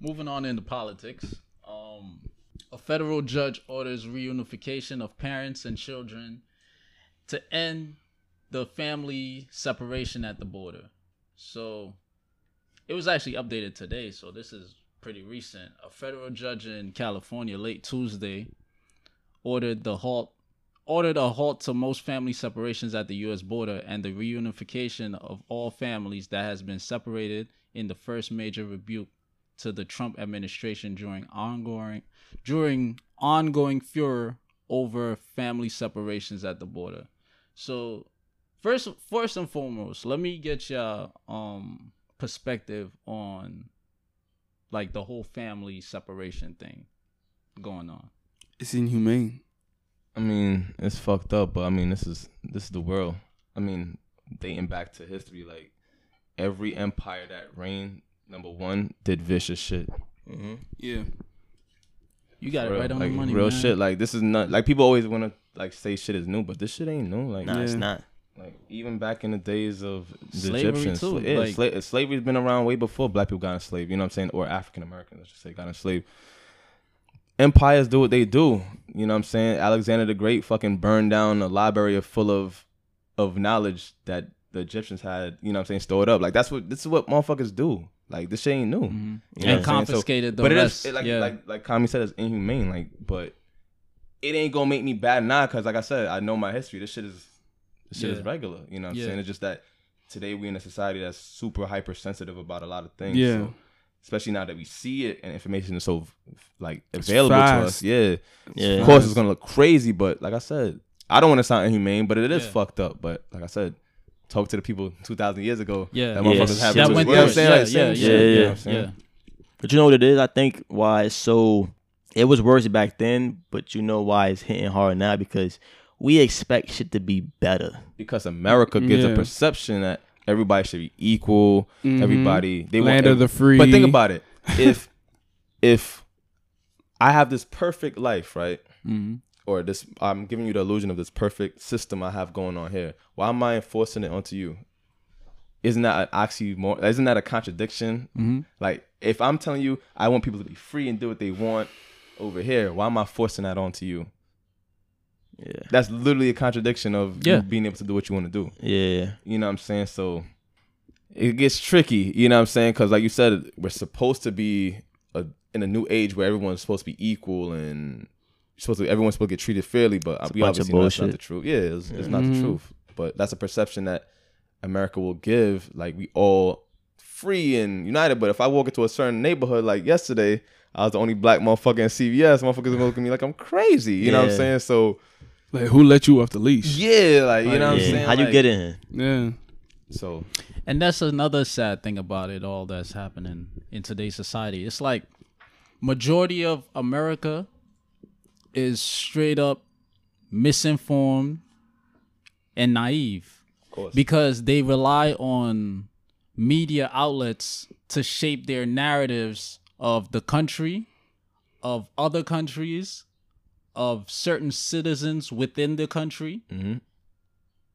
moving on into politics. Um, a federal judge orders reunification of parents and children to end the family separation at the border. So it was actually updated today, so this is pretty recent. A federal judge in California late Tuesday ordered the halt ordered a halt to most family separations at the US border and the reunification of all families that has been separated in the first major rebuke to the Trump administration during ongoing during ongoing furor over family separations at the border. So first first and foremost, let me get your um perspective on like the whole family separation thing going on. It's inhumane. I mean, it's fucked up, but I mean, this is this is the world. I mean, dating back to history, like every empire that reigned, number one, did vicious shit. Mm-hmm. Yeah. You got it Real- right on like, the money, Real man. shit. Like this is not like people always want to like say shit is new, but this shit ain't new. Like, Nah, it's not. like even back in the days of the Slavery, Egyptians, too, yeah, like- sla- slavery's been around way before black people got enslaved. You know what I'm saying? Or African Americans, let's just say, got enslaved. Empires do what they do. You know what I'm saying? Alexander the Great fucking burned down a library full of of knowledge that the Egyptians had. You know what I'm saying? Stored up. Like that's what this is what motherfuckers do. Like this shit ain't new. Mhm. You know and what I'm saying? So- confiscated the but it rest. is it, like yeah. like like Kami said, it's inhumane. Like, but it ain't gonna make me bad now because, like I said, I know my history. This shit is this shit is Yeah. regular. You know what I'm Yeah. saying? It's just that today we in a society that's super hypersensitive about a lot of things. Yeah. So, especially now that we see it and information is so like It's available to fast. us. Yeah. Yeah. Of course, it's gonna look crazy, but like I said, I don't want to sound inhumane, but it is Yeah. fucked up. But like I said. Talk to the people two thousand years ago. Yeah. that Yeah. motherfuckers have. yeah, to- went you know through what I'm saying? Yeah, Like, yeah, same yeah, shit, you know yeah, what I'm saying? yeah. But you know what it is? I think why it's so it was worse back then, but you know why it's hitting hard now because we expect shit to be better. because America gives Yeah. a perception that everybody should be equal. Mhm. Everybody they Land want of the free. But think about it. If if I have this perfect life, right? Mhm. Or this I'm giving you the illusion of this perfect system I have going on here. Why am I enforcing it onto you? Isn't that an oxymoron? Isn't that a contradiction? Mhm. Like if I'm telling you I want people to be free and do what they want over here, why am I forcing that onto you? Yeah. That's literally a contradiction of Yeah. being able to do what you want to do. Yeah. You know what I'm saying? So it gets tricky. You know what I'm saying? Because like you said, we're supposed to be a, in a new age where everyone's supposed to be equal and supposed to everyone's supposed to get treated fairly. But It's we bunch of obviously know that's not the truth. Yeah, it's, it's not Mhm. the truth. But that's a perception that America will give. Like we all free and united. But if I walk into a certain neighborhood, like yesterday, I was the only black motherfucker in CVS. Motherfuckers gonna look at me like I'm crazy. You know what I'm saying? So Like who let you off the leash? yeah, like you know what I'm saying? How you get in? Yeah. So And that's another sad thing about it all that's happening in today's society. It's like majority of America is straight up misinformed and naive because they rely on media outlets to shape their narratives of the country, of other countries, of certain citizens within the country, Mhm.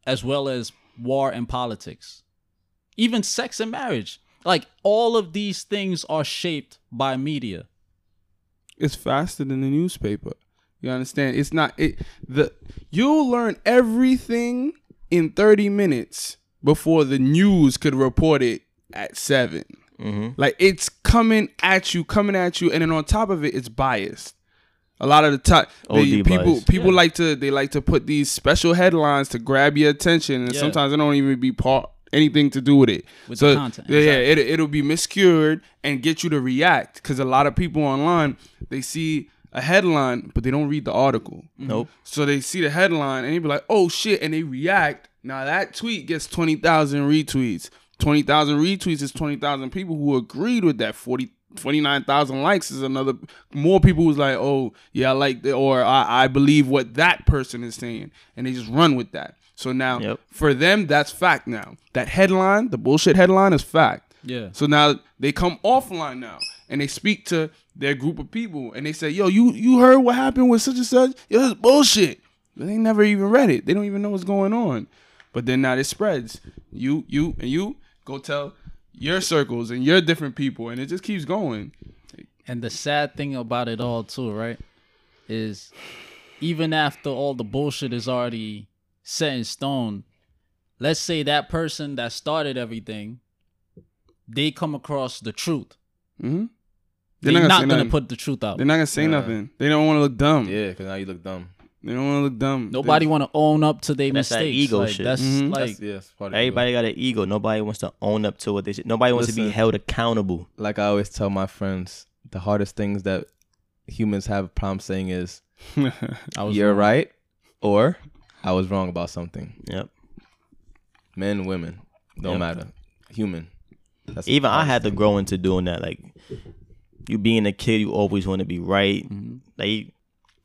as well as war and politics, even sex and marriage. Like all of these things are shaped by media. It's faster than the newspaper. You understand? It's not it the you'll learn everything in 30 minutes before the news could report it at 7. Mm-hmm. Like it's coming at you, coming at you, and then on top of it, it's biased. A lot of the time, OD people bias. people Yeah. like to they like to put these special headlines to grab your attention, and Yeah. sometimes they don't even be part anything to do with it. With so the content, yeah, yeah, exactly. it it'll be miscured and get you to react because a lot of people online they see a headline but they don't read the article. Mm-hmm. Nope. So they see the headline and they be like, "Oh shit," and they react. Now that tweet gets twenty thousand retweets. Twenty thousand retweets is twenty thousand people who agreed with that. 40 29,000 likes is another more people who's like, "Oh, yeah, I like the or I, I believe what that person is saying." And they just run with that. So now Yep. for them that's fact now. That headline, the bullshit headline is fact. Yeah. So now they come offline now and they speak to their group of people and they say, "Yo, you you heard what happened with such and such? Yo, this is bullshit." But they never even read it. They don't even know what's going on. But then now it spreads. You you and you go tell your circles and your different people, and it just keeps going. And the sad thing about it all too, right, is even after all the bullshit is already set in stone, let's say that person that started everything, they come across the truth. hmm They're, They're not not, gonna gonna put the truth out. They're not gonna say Nah. nothing. They don't want to look dumb. Yeah, because now you look dumb. They don't want to look dumb. Nobody want to own up to their That's that mistakes. ego like, shit. That's Mhm. like That's, yeah, it's part of Everybody got an ego. Nobody wants to own up to what they. Said. Nobody wants to be held accountable. like I always tell my friends, the hardest things that humans have a problem saying is I was you're wrong. right or I was wrong about something. Yep. Men, women, don't Yep. matter. Human. That's Even I had to grow into doing that. Like you being a kid, you always want to be right. Mhm. Like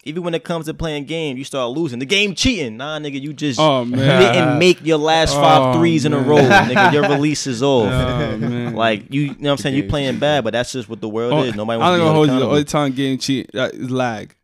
even when it comes to playing game, you start losing. The game cheating. Nah, nigga, you just oh man. didn't make your last five Oh, threes in a row, nigga. Your release is off. Oh. Like you, you know what I'm saying? You playing bad, but that's just what the world Oh, is. Nobody wants not to be gonna hold you. All the accountable. time getting cheat uh, is lag.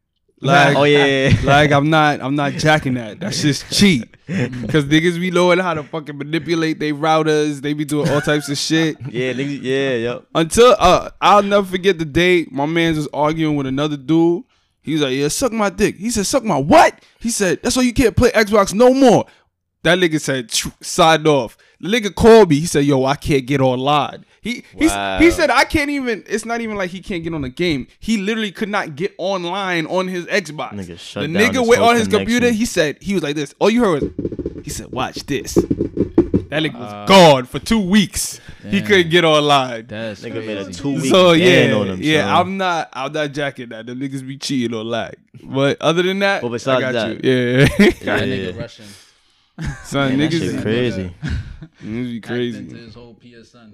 Lag. Oh yeah, like I'm not. I'm not jacking that. That's just cheat. Cause niggas be knowing how to fucking manipulate their routers. They be doing all types of shit. yeah, niggas, yeah, yep. Until uh, I'll never forget the day my man was arguing with another dude. He was like, "Yeah, suck my dick." He said, "Suck my what?" He said, "That's why you can't play Xbox no more." That nigga said, "Tch, "Signed off." The nigga called me. He said, "Yo, I can't get online." He he, s- Wow. he said, "I can't even." It's not even like he can't get on the game. He literally could not get online on his Xbox. Nigga shut the down nigga went whole on his computer. He said he was like this. All you heard was, he said, "Watch this." That nigga was Uh, gone for two weeks. He couldn't get online. That's Nigga made a two week So yeah, on him. yeah, son. I'm not, I'm not jacking that. The niggas be cheating on lag. But other than that, Well, besides I got that- you. Yeah, Yeah, That yeah, nigga. Russian. son, Man, that niggas, shit niggas crazy. be Hacked into his whole PSN.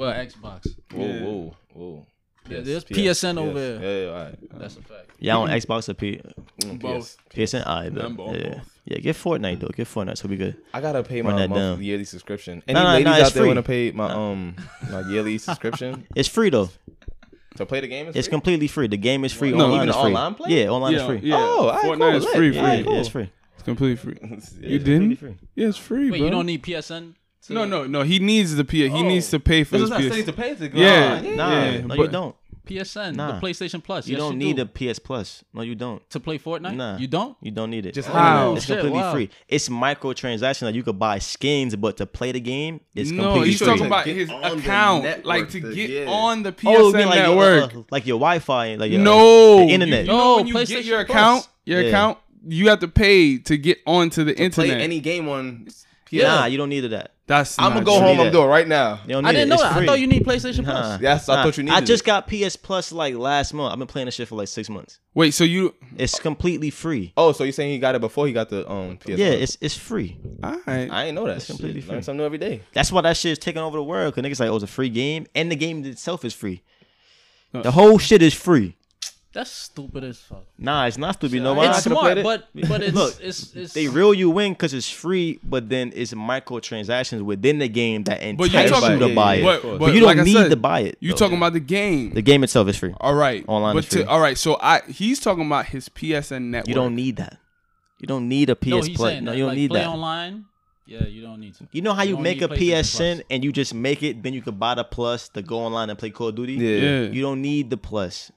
Well, Xbox. Whoa, Yeah. whoa, whoa. Yeah, Yes, there's PS, PSN over there. Yeah, yeah, all right. That's a fact. Y'all on Xbox or P- Mm, Both. PSN? Alright, bet. Them yeah. both. yeah, get Fortnite though. Get Fortnite, so we good. I gotta pay Run my monthly down. yearly subscription. Any No, no, ladies no, it's out there free. want to pay my um my yearly subscription It's free though. to play the game? Is It's free? completely free. The game is free. No, online even is free. online play? Yeah, online Yeah, is free. yeah. Oh, alright, Fortnite cool, is lit. free, Yeah, free. Yeah, it's free. It's completely free. Yeah, You it's didn't? free. Yeah, it's free, Wait, bro. you don't need PSN? To, no, no, no. He needs the PS. He Oh. needs to pay for This his is not PS. saying to pay to go. Yeah. on. Nah, Yeah, no, you but- don't. PSN, Nah. the PlayStation Plus. You Yes, don't you need do. a PS Plus. No, you don't. to play Fortnite. Nah. You don't. You don't need it. Just How? It's Shit, completely wow. free. It's microtransactions. Like you could buy skins, but to play the game, it's completely no, completely he's free. talking To about get his on the account, network, like to get yeah. on the Oh, PSN you mean like network. Your, uh, like your Wi-Fi, like your, no, the internet. You, you know No, when you get PlayStation your Plus. account, your Yeah. account, you have to pay to get onto the internet. Play internet. any game on PS. Nah, you don't need that. That's I'm gonna go true. home. need I'm it. doing it right now. You don't need I didn't it. know It's that. free. I thought you need PlayStation Nah. Plus. Yes, I Nah, thought you needed it. I just it. got PS Plus like last month. I've been playing this shit for like six months. Wait, so you? It's completely free. Oh, so you're saying he got it before he got the um PS? Yeah, it's it's free. All right. I ain't know that. It's completely Shit. Learn free. something new every day. That's why that shit is taking over the world. Cause niggas like, oh, it's a free game, and the game itself is free. The whole shit is free. That's stupid as fuck. Nah, it's not stupid. You know why? it's could've smart, it. but but it's Look, it's, it's They reel you in because it's free, but then it's microtransactions within the game that But you entice talking- you to buy it. yeah, But, but But you don't like need said, to buy it. You though. talking about the game? the game itself is free. all right. Online but is free. to, all right. So I he's talking about his PSN network. You don't need that. You don't need a PS no, Plus. No, you don't like, need play that. online. Yeah, you don't need to. You know how you, don't make a PlayStation PSN and you just make it, then you could buy the Plus to go online and play Call of Duty. Yeah. Yeah. You don't need the Plus.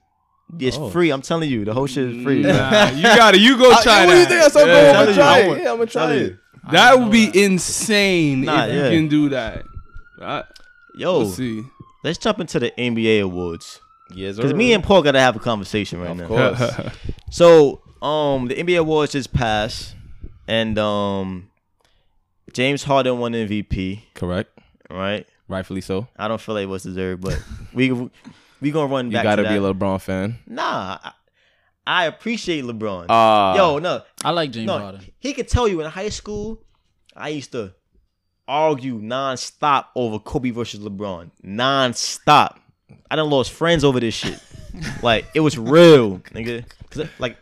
It's Oh. free. I'm telling you, the whole shit is free. Nah, you got it. You go I- try what that. do you think? I'm so Yeah. I'm gonna try I it. Yeah, I'm gonna try it. That would be that. insane Nah, if yeah. you can do that. I, Yo, let's see. let's jump into the NBA awards. Yes, Because me and Paul gotta have a conversation right of now. course. So, um, the NBA awards just passed, and um, James Harden won MVP. Correct. Right? Rightfully so. I don't feel like it was deserved, but we we gonna run You back. gotta to be a. LeBron fan. Nah, I, I appreciate LeBron. Ah, Yo, no, I like James no, Harden. he could tell you in high school, I used to argue nonstop over Kobe versus LeBron, nonstop. I done lost friends over this shit. like it was real, nigga. 'Cause, like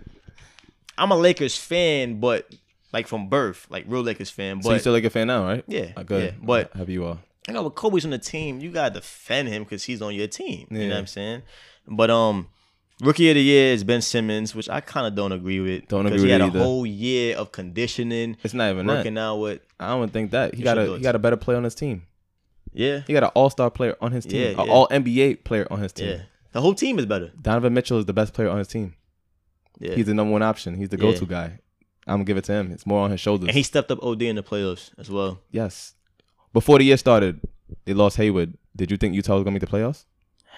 I'm a Lakers fan, but like from birth, like real Lakers fan. But so you still like a fan now, right? yeah, Ah, good. yeah. But have you all? I got with Kobe's on the team, you gotta defend him because he's on your team. You know what I'm saying? But um, rookie of the year is Ben Simmons, which I kind of don't agree with. Don't agree he had a either. whole year of conditioning, It's not even that. working out with. I don't think that he got a he got a better player on his team. Yeah, He got an All Star player on his team, Yeah, an yeah. All NBA player on his team. yeah. The whole team is better. Donovan Mitchell is the best player on his team. Yeah. He's the number one option. He's the go-to guy. I'm gonna give it to him. It's more on his shoulders. and he stepped up OD in the playoffs as well. yes. Before the year started, they lost Hayward. Did you think Utah was gonna make the playoffs?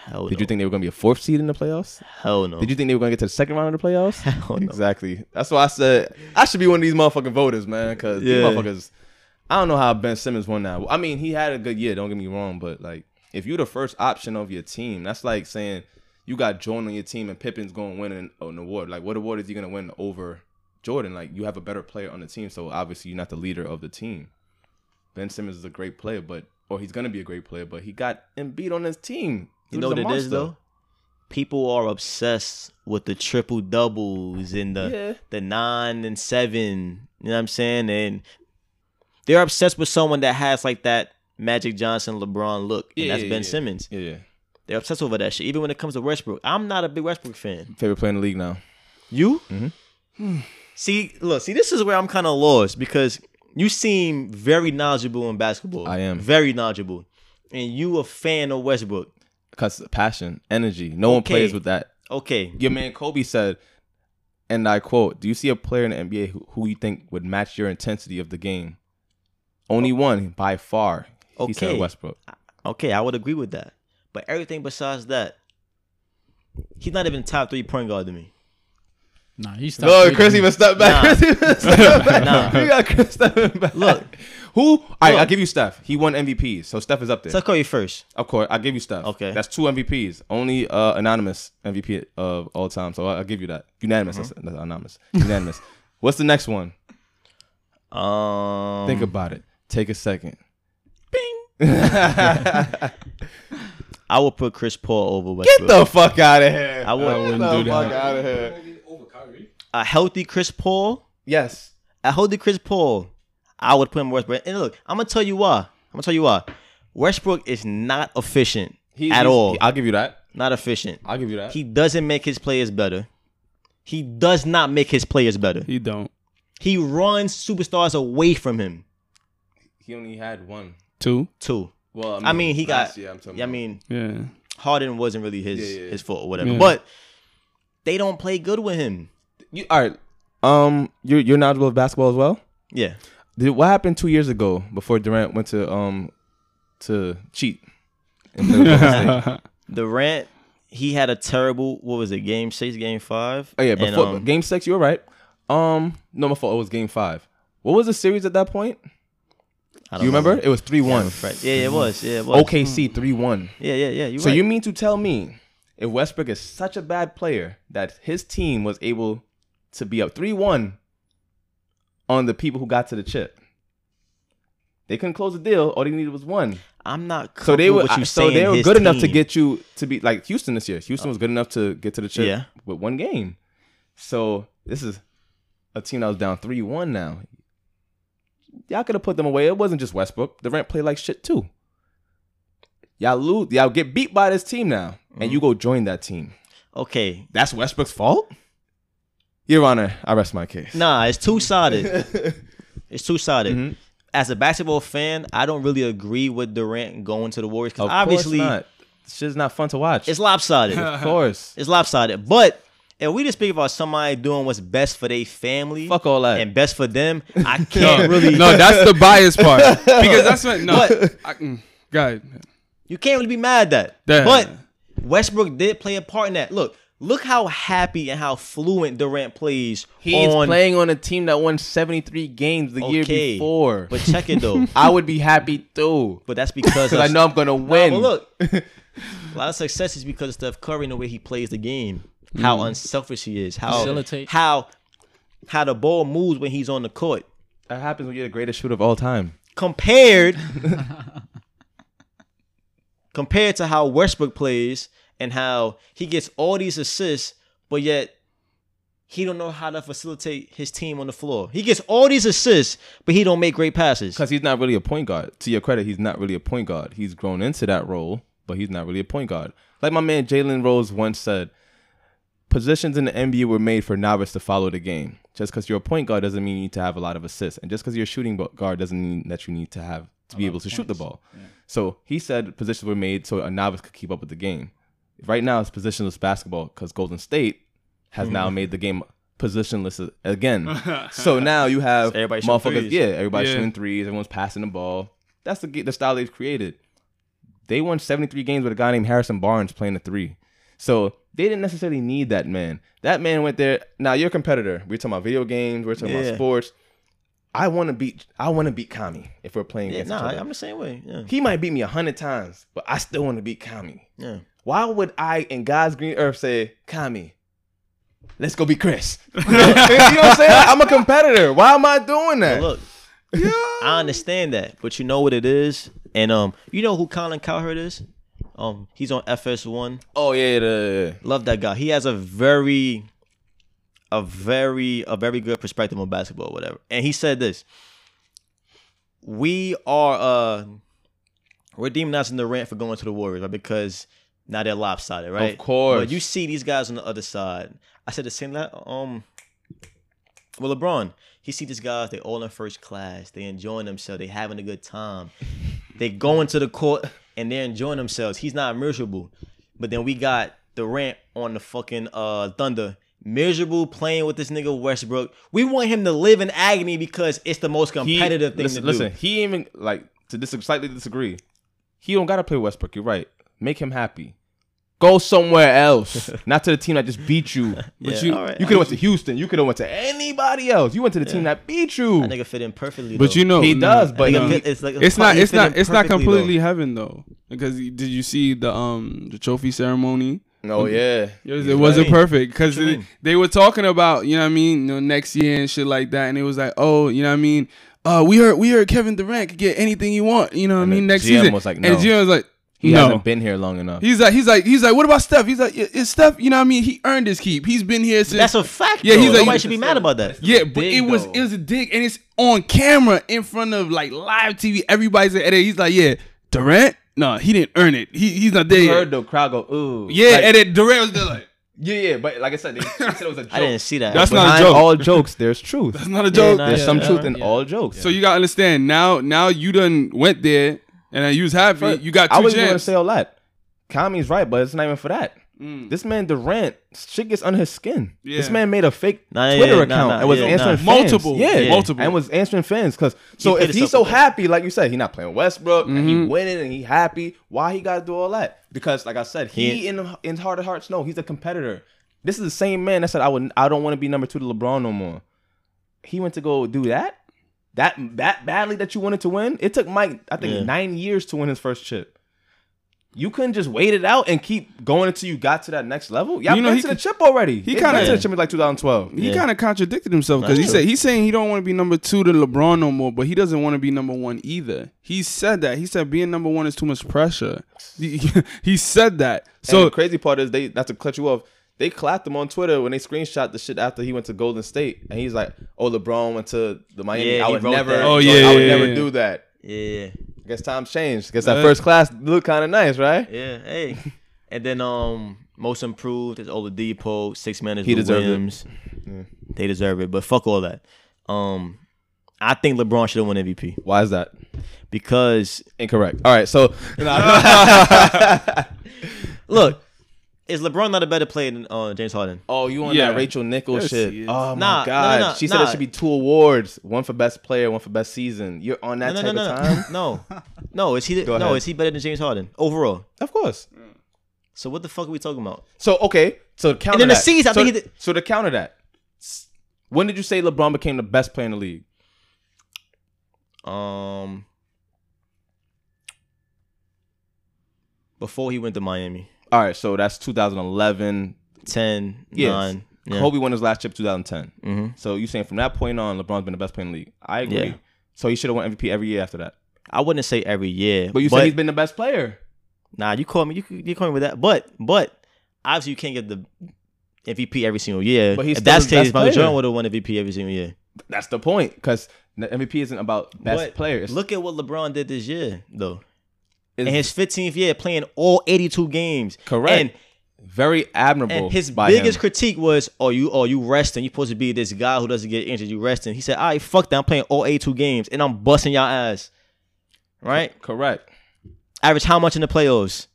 Hell no. Did no. you think they were gonna be a fourth seed in the playoffs? Hell no. Did you think they were gonna get to the second round of the playoffs? Hell no. Exactly. That's why I said I should be one of these motherfucking voters, man. Because Yeah. these motherfuckers. I don't know how Ben Simmons won that. I mean, he had a good year. Don't get me wrong, but like, if you're the first option of your team, that's like saying you got Jordan on your team and Pippen's going to win an, an award. Like, what award is he going to win over Jordan? Like, you have a better player on the team, so obviously you're not the leader of the team. Ben Simmons is a great player, but or he's going to be a great player, but he got Embiid on his team. You know what it is though? People are obsessed with the triple doubles and the Yeah. the nine and seven. You know what I'm saying? And they're obsessed with someone that has like that Magic Johnson, LeBron look, and Yeah, that's yeah, Ben. Simmons. Yeah. They're obsessed over that shit. Even when it comes to Westbrook, I'm not a big Westbrook fan. Favorite player in the league now. You? Mhm. See, look, see, this is where I'm kind of lost because you seem very knowledgeable in basketball. I am. very knowledgeable, and you a fan of Westbrook. Because passion, energy. No one plays with that. Okay, Your man Kobe said, and I quote, Do you see a player in the NBA who, who you think would match your intensity of the game? Only oh. one by far. He said Okay. Westbrook. okay, I would agree with that. But everything besides that, he's not even top three point guard to me. Nah, he's stopped No, Chris me. even stepped back. Nah. Chris even stepped back. Nah. You got Chris stepping back. Look. Who? All right, Look. I'll give you Steph. He won MVP, so Steph is up there. So I'll call you first. of course, I'll give you Steph. Okay. That's two MVPs. Only uh, anonymous MVP of all time. So I'll, I'll give you that. Unanimous. Uh-huh. That's, that's anonymous. Unanimous. What's the next one? Um, Think about it. Take a second. Bing. I would put Chris Paul over Get the fuck out of here. I would- I wouldn't Get the do fuck that. out of here. A healthy Chris Paul, Yes. a healthy Chris Paul, I would put him Westbrook. And look, I'm gonna tell you why. I'm gonna tell you why. Westbrook is not efficient He- at he's- all. I'll give you that. not efficient. I'll give you that. He doesn't make his players better. He does not make his players better. He don't. He runs superstars away from him. He only had one. Two. Too. Well, I mean, he got. year, I'm talking I mean, Yeah. Harden wasn't really his Yeah, yeah. his fault or whatever. Yeah. But they don't play good with him. You, all right. Um, you're you're knowledgeable of basketball as well. Yeah. Did, what happened two years ago before Durant went to um to cheat? in the Golden State? Durant, he had a terrible. What was it? Game six, game five. oh yeah, And, before um, game six, you were right. Um, no, my fault. It was game five. What was the series at that point? I Do don't you remember? know. It was three one. Right. Yeah, it was. Yeah, it was. OKC three one. Yeah, yeah, yeah. You So right. you mean to tell me if Westbrook is such a bad player that his team was able to be up 3-1 on the people who got to the chip? They couldn't close the deal. All they needed was one. I'm not. So they were What you so they were good enough to get you to be like Houston this year. Houston was good enough to get to the chip Yeah. with one game. So this is a team that was down 3-1 now. Y'all could have put them away. It wasn't just Westbrook. Durant played like shit too. Y'all lose. Y'all get beat by this team now, and mm-hmm. you go join that team. Okay. That's Westbrook's fault. Your Honor, I rest my case. Nah, it's two sided. it's two sided. Mhm. As a basketball fan, I don't really agree with Durant going to the Warriors because obviously course not. This shit's not fun to watch. it's lopsided. of course. it's lopsided. But if we just speak about somebody doing what's best for their family Fuck all that. and best for them, I can't really. No, that's the bias part. Because that's what. No. I, mm, go. You can't really be mad at that. Yeah. But Westbrook did play a part in that. Look, look how happy and how fluent Durant plays He's on. playing on a team that won 73 games the year before. But check it though. I would be happy too. But that's because Because I know I'm going to Nah, win. but look, a lot of success is because of Steph Curry and the way he plays the game, how mm-hmm. unselfish he is, how Facilitate. how how the ball moves when he's on the court. that happens when you're the greatest shooter of all time. Compared compared to how Westbrook plays and how he gets all these assists, but yet he don't know how to facilitate his team on the floor. He gets all these assists, but he don't make great passes. Because he's not really a point guard. To your credit, he's not really a point guard. He's grown into that role, but he's not really a point guard. Like my man Jalen Rose once said, positions in the NBA were made for novice to follow the game. Just because you're a point guard doesn't mean you need to have a lot of assists, and just because you're a shooting guard doesn't mean that you need to have to be able to shoot the ball. So he said positions were made so a novice could keep up with the game. Right now, it's positionless basketball because Golden State has now Mm-hmm. made the game positionless again. so now you have So everybody shooting motherfuckers. threes. Yeah, everybody Yeah. shooting threes. Everyone's passing the ball. That's the the style they've created. They won 73 games with a guy named Harrison Barnes playing the three. So they didn't necessarily need that man. That man went there. Now you're a competitor. We're talking about video games. We're talking Yeah. about sports. I want to beat. I want to beat Kami if we're playing Yeah, against nah, each other. I'm the same way. Yeah, he might beat me a hundred times, but I still want to beat Kami. yeah. Why would I in God's green earth say, Kami, let's go be Chris? you know what I'm saying? I'm a competitor. Why am I doing that? Look, I understand that, but you know what it is, and um, you know who Colin Cowherd is? Um, he's on FS1. oh yeah, the, Love that guy. He has a very, a very, a very good perspective on basketball, whatever. And he said this: We are uh, we're demonizing Durant for going to the Warriors, right? Because now they're lopsided, right? Of course. But you see these guys on the other side. I said the same. that Um, well, LeBron, he see these guys. They all in first class. They enjoying themselves. They having a good time. They going to the court and they're enjoying themselves. He's not miserable. But then we got Durant on the fucking uh Thunder. Miserable playing with this nigga Westbrook. We want him to live in agony because it's the most he- competitive thing listen, to listen, he even like to dis- slightly disagree. He don't gotta play Westbrook. You're right. Make him happy. Go somewhere else. Not to the team that just beat you. But Yeah, you, all right. You could have went to Houston. You could have went to anybody else. You went to the team that beat you. That nigga fit in perfectly. but though. you know He does, but That no. nigga fit- it's like it's not it's not it's not perfectly, though. completely heaven though because did you see the um the trophy ceremony oh yeah. it, was, He's it wasn't right. perfect because What you mean? they were talking about you know what I mean you know next year and shit like that and it was like oh you know what I mean uh we heard we heard Kevin Durant could get anything he want you know what I mean next GM season was like, and no. GM was like He no hasn't been here long enough. he's like he's like he's like what about Steph he's like it's Steph you know what I mean he earned his keep he's been here since That's a fact. Yeah, Yeah, he's like- nobody should be mad about that. Yeah, but dig, it was though. it was a dig, and it's on camera in front of like live TV. Everybody's at it. He's like, yeah, Durant. No, he didn't earn it. He he's not there. You heard the crowd go, ooh. Yeah, Like, and then Durant was there like, yeah, yeah. But like I said, they, they said it was a joke. I didn't see that. That's But not a joke. all jokes, there's truth. that's not a joke. nah, There's yeah, some yeah, truth right. in Yeah. all jokes. So you gotta understand now. Now you done went there, and then you was happy. But you got I two wasn't going to say all that. Kami's right, but it's not even for that. Mm. This man Durant, shit gets under his skin. This man made a fake Nah, Twitter yeah, account nah, and was yeah, answering nah. fans. Multiple. yeah, Yeah. Multiple. and was answering fans. Cause so paid if he's so happy, like you said, he not playing Westbrook, and he Mhm. winning, and he happy. Why he got to do all that? Because like I said, he, He- in in heart of hearts, no, he's a competitor. This is the same man that said I would I don't want to be number two to LeBron no more. He went to go do that. That that badly that you wanted to win. It took Mike, I think, Yeah. nine years to win his first chip. You couldn't just wait it out and keep going until you got to that next level. Y'all You know, been he to the chip already. he He kinda- got to the chip in like 2012. He Yeah. kind of contradicted himself because he That's said he's saying he don't want to be number two to LeBron no more, but he doesn't want to be number one either. He said that. He said being number one is too much pressure. He, he said that. So So the crazy part is they not to cut you off. They clapped him on Twitter when they screenshot the shit after he went to Golden State, and he's like, "Oh, LeBron went to the Miami. Yeah, I would never. that. Oh, I yeah, would yeah, never yeah. do that." Yeah, I guess times changed. I guess that Uh, first class looked kind of nice, right? yeah. Hey, and then um, most improved is Oladipo. Six man is He Lou deserved it. Williams. They deserve it, but fuck all that. Um, I think LeBron should have won MVP Why is that because incorrect? All right, so look, is LeBron not a better player than uh, James Harden? oh, you on Yeah. that Rachel Nichols Yes, shit? Oh my Nah, no, god, no, no, she said nah. it should be two awards, one for best player, one for best season. You're on that no, type no, no, of no, time, no, no. Is he? Go No, ahead. is he better than James Harden overall? of course. So what the fuck are we talking about? So okay, so to counter then the that, season, I so, think he did- so to counter that, when did you say LeBron became the best player in the league? Um, before he went to Miami, All right, so that's 2011. 10, Yes. 9. Yeah. Kobe won his last chip 2010. hmm So you saying from that point on, LeBron's been the best player in the league? I agree. Yeah. So he should have won MVP every year after that. I wouldn't say every year, But you said he's been the best player. nah. You call me, you you call me with that, but but obviously you can't get the MVP every single year. But he's if that's the the case, Michael. Jordan would have won MVP every single year. That's the point, because MVP isn't about best But players. Look at what LeBron did this year, though. It's In his 15th year, playing all 82 games. correct. And very admirable. And his by biggest him. critique was, "Oh, you, oh, you resting. You supposed to be this guy who doesn't get injured. You resting." He said, "All right, fuck that. I'm playing all 82 games and I'm busting y'all ass." Right? correct. Average how much in the playoffs?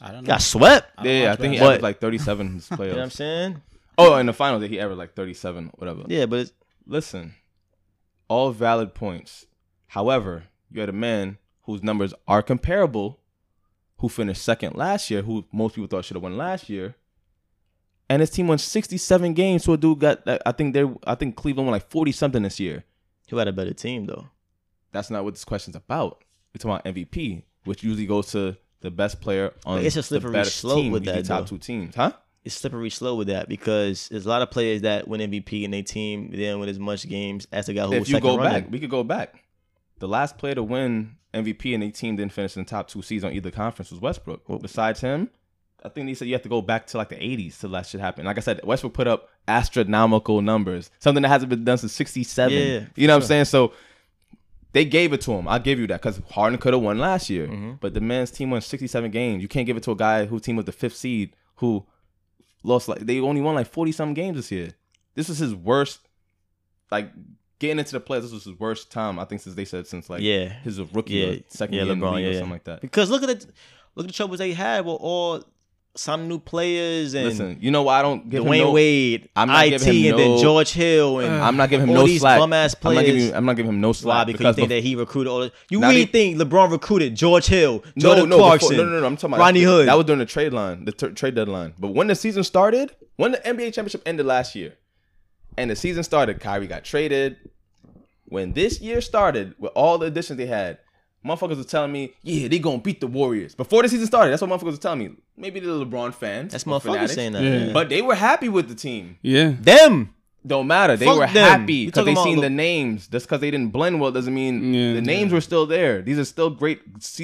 I don't know. Got swept. I don't Yeah, I think he basketball. averaged like 37 in his You know what I'm saying? oh, in the finals, did he averaged like 37, whatever. Yeah, but it's, Listen, all valid points. However, you had a man whose numbers are comparable, who finished second last year, who most people thought should have won last year, and his team won 67 games. So a dude got, I think they, I think Cleveland won like 40 something this year. who had a better team though? That's not what this question's about. We're talking about MVP, which usually goes to the best player on But it's a the slippery slope team, with that, top though. two teams, huh? It's slippery slope with that because there's a lot of players that win MVP in their team. They didn't win as much games as the guy who if was you second go running. back, we could go back. The last player to win MVP and a team didn't finish in the top two seeds on either conference was Westbrook. Well, Besides him, I think they said you have to go back to like the 80s till that shit happened. Like I said, Westbrook put up astronomical numbers, something that hasn't been done since '67. Yeah, you know what I'm saying? So they gave it to him. I'll give you that because Harden could have won last year, Mm-hmm. but the men's team won 67 games. You can't give it to a guy whose team was the fifth seed who lost like they only won like 40 some games this year. This was his worst, like getting into the playoffs. This was his worst time I think since they said since like Yeah. his rookie Yeah, second yeah, year LeBron, yeah, or something like that. Because look at the look at the troubles they had with all some new players and Listen, you know why I don't give Dwyane him no, Wade, I'm not IT, giving him and then George Hill and I'm not giving him no slack. bum-ass I'm not giving players. I'm not giving him no Why? slack Because, you think bef- that he recruited all the You really think LeBron recruited George Hill, no, Jordan no, Clarkson, before, no, no, no. I'm talking about Rodney Hood? That was during the trade line, the t- trade deadline. But when the season started, when the NBA championship ended last year, and the season started, Kyrie got traded. When this year started, with all the additions they had, motherfuckers was telling me, "Yeah, they gonna beat the Warriors." Before the season started, that's what motherfuckers was telling me. Maybe they're LeBron fans. That's or motherfuckers fanatics, saying that. Yeah. yeah. But they were happy with the team. Yeah. them. Don't matter. They Fuck were them. happy because they seen about the names. Just because they didn't blend well doesn't mean Yeah. the names were still there. These are still great,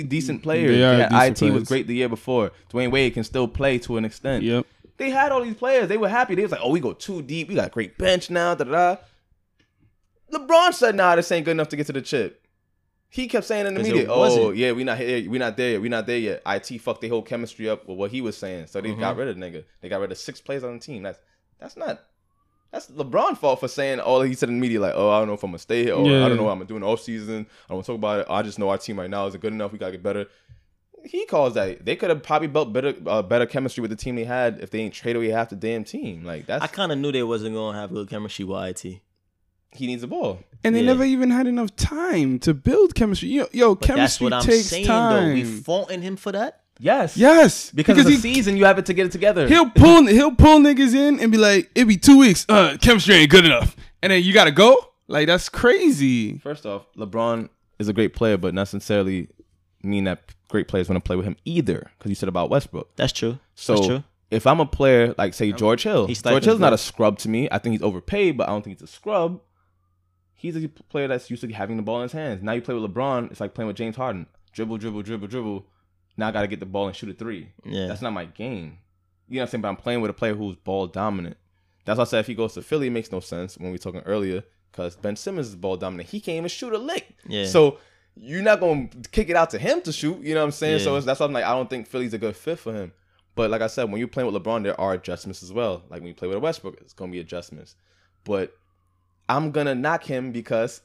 decent players. They are Yeah, decent IT was great the year before. Dwyane Wade can still play to an extent. Yep. They had all these players. They were happy. They was like, "Oh, we go too deep. We got a great bench now." Da da. da. LeBron said, "Nah, this ain't good enough to get to the chip." He kept saying in the media, "Oh, yeah, we not here. We not there yet. We not there yet." IT fucked their whole chemistry up with what he was saying, so they Mm-hmm. got rid of the nigga. They got rid of six players on the team. That's that's not. That's LeBron fault for saying all he said in the media, like, "Oh, I don't know if I'm gonna stay here, or I don't know what I'm gonna do in the off season. I don't want to talk about it. I just know our team right now isn't good enough. We gotta get better." He calls that they could have probably built better uh, better chemistry with the team they had if they ain't trade away half the damn team. Like that's I kind of knew they wasn't gonna have good chemistry with IT. he needs the ball. And they Yeah. never even had enough time to build chemistry. Yo, yo But that's chemistry what I'm takes saying time. though. We faulting him for that. Yes, yes, because, because of the he, season you have it to get it together. he'll pull he'll pull niggas in and be like, it be two weeks. Uh, chemistry ain't good enough, and then you gotta go. Like that's crazy. First off, LeBron is a great player, but not necessarily mean that great players want to play with him either. Because you said about Westbrook. That's true. So That's true. if I'm a player like say George Hill, He's George Hill's not a scrub to me. I think he's overpaid, but I don't think he's a scrub. He's a player that's used to having the ball in his hands. Now you play with LeBron, it's like playing with James Harden. Dribble, dribble, dribble, dribble. Now I gotta get the ball and shoot a three. Yeah. That's not my game. You know what I'm saying? But I'm playing with a player who's ball dominant. That's why I said if he goes to Philly, it makes no sense when we were talking earlier, because Ben Simmons is ball dominant. He can't even shoot a lick. Yeah. So you're not gonna kick it out to him to shoot. You know what I'm saying? So Yeah. it's, that's why I'm like, I don't think Philly's a good fit for him. But like I said, when you're playing with LeBron, there are adjustments as well. Like when you play with a Westbrook, it's gonna be adjustments. But I'm gonna knock him because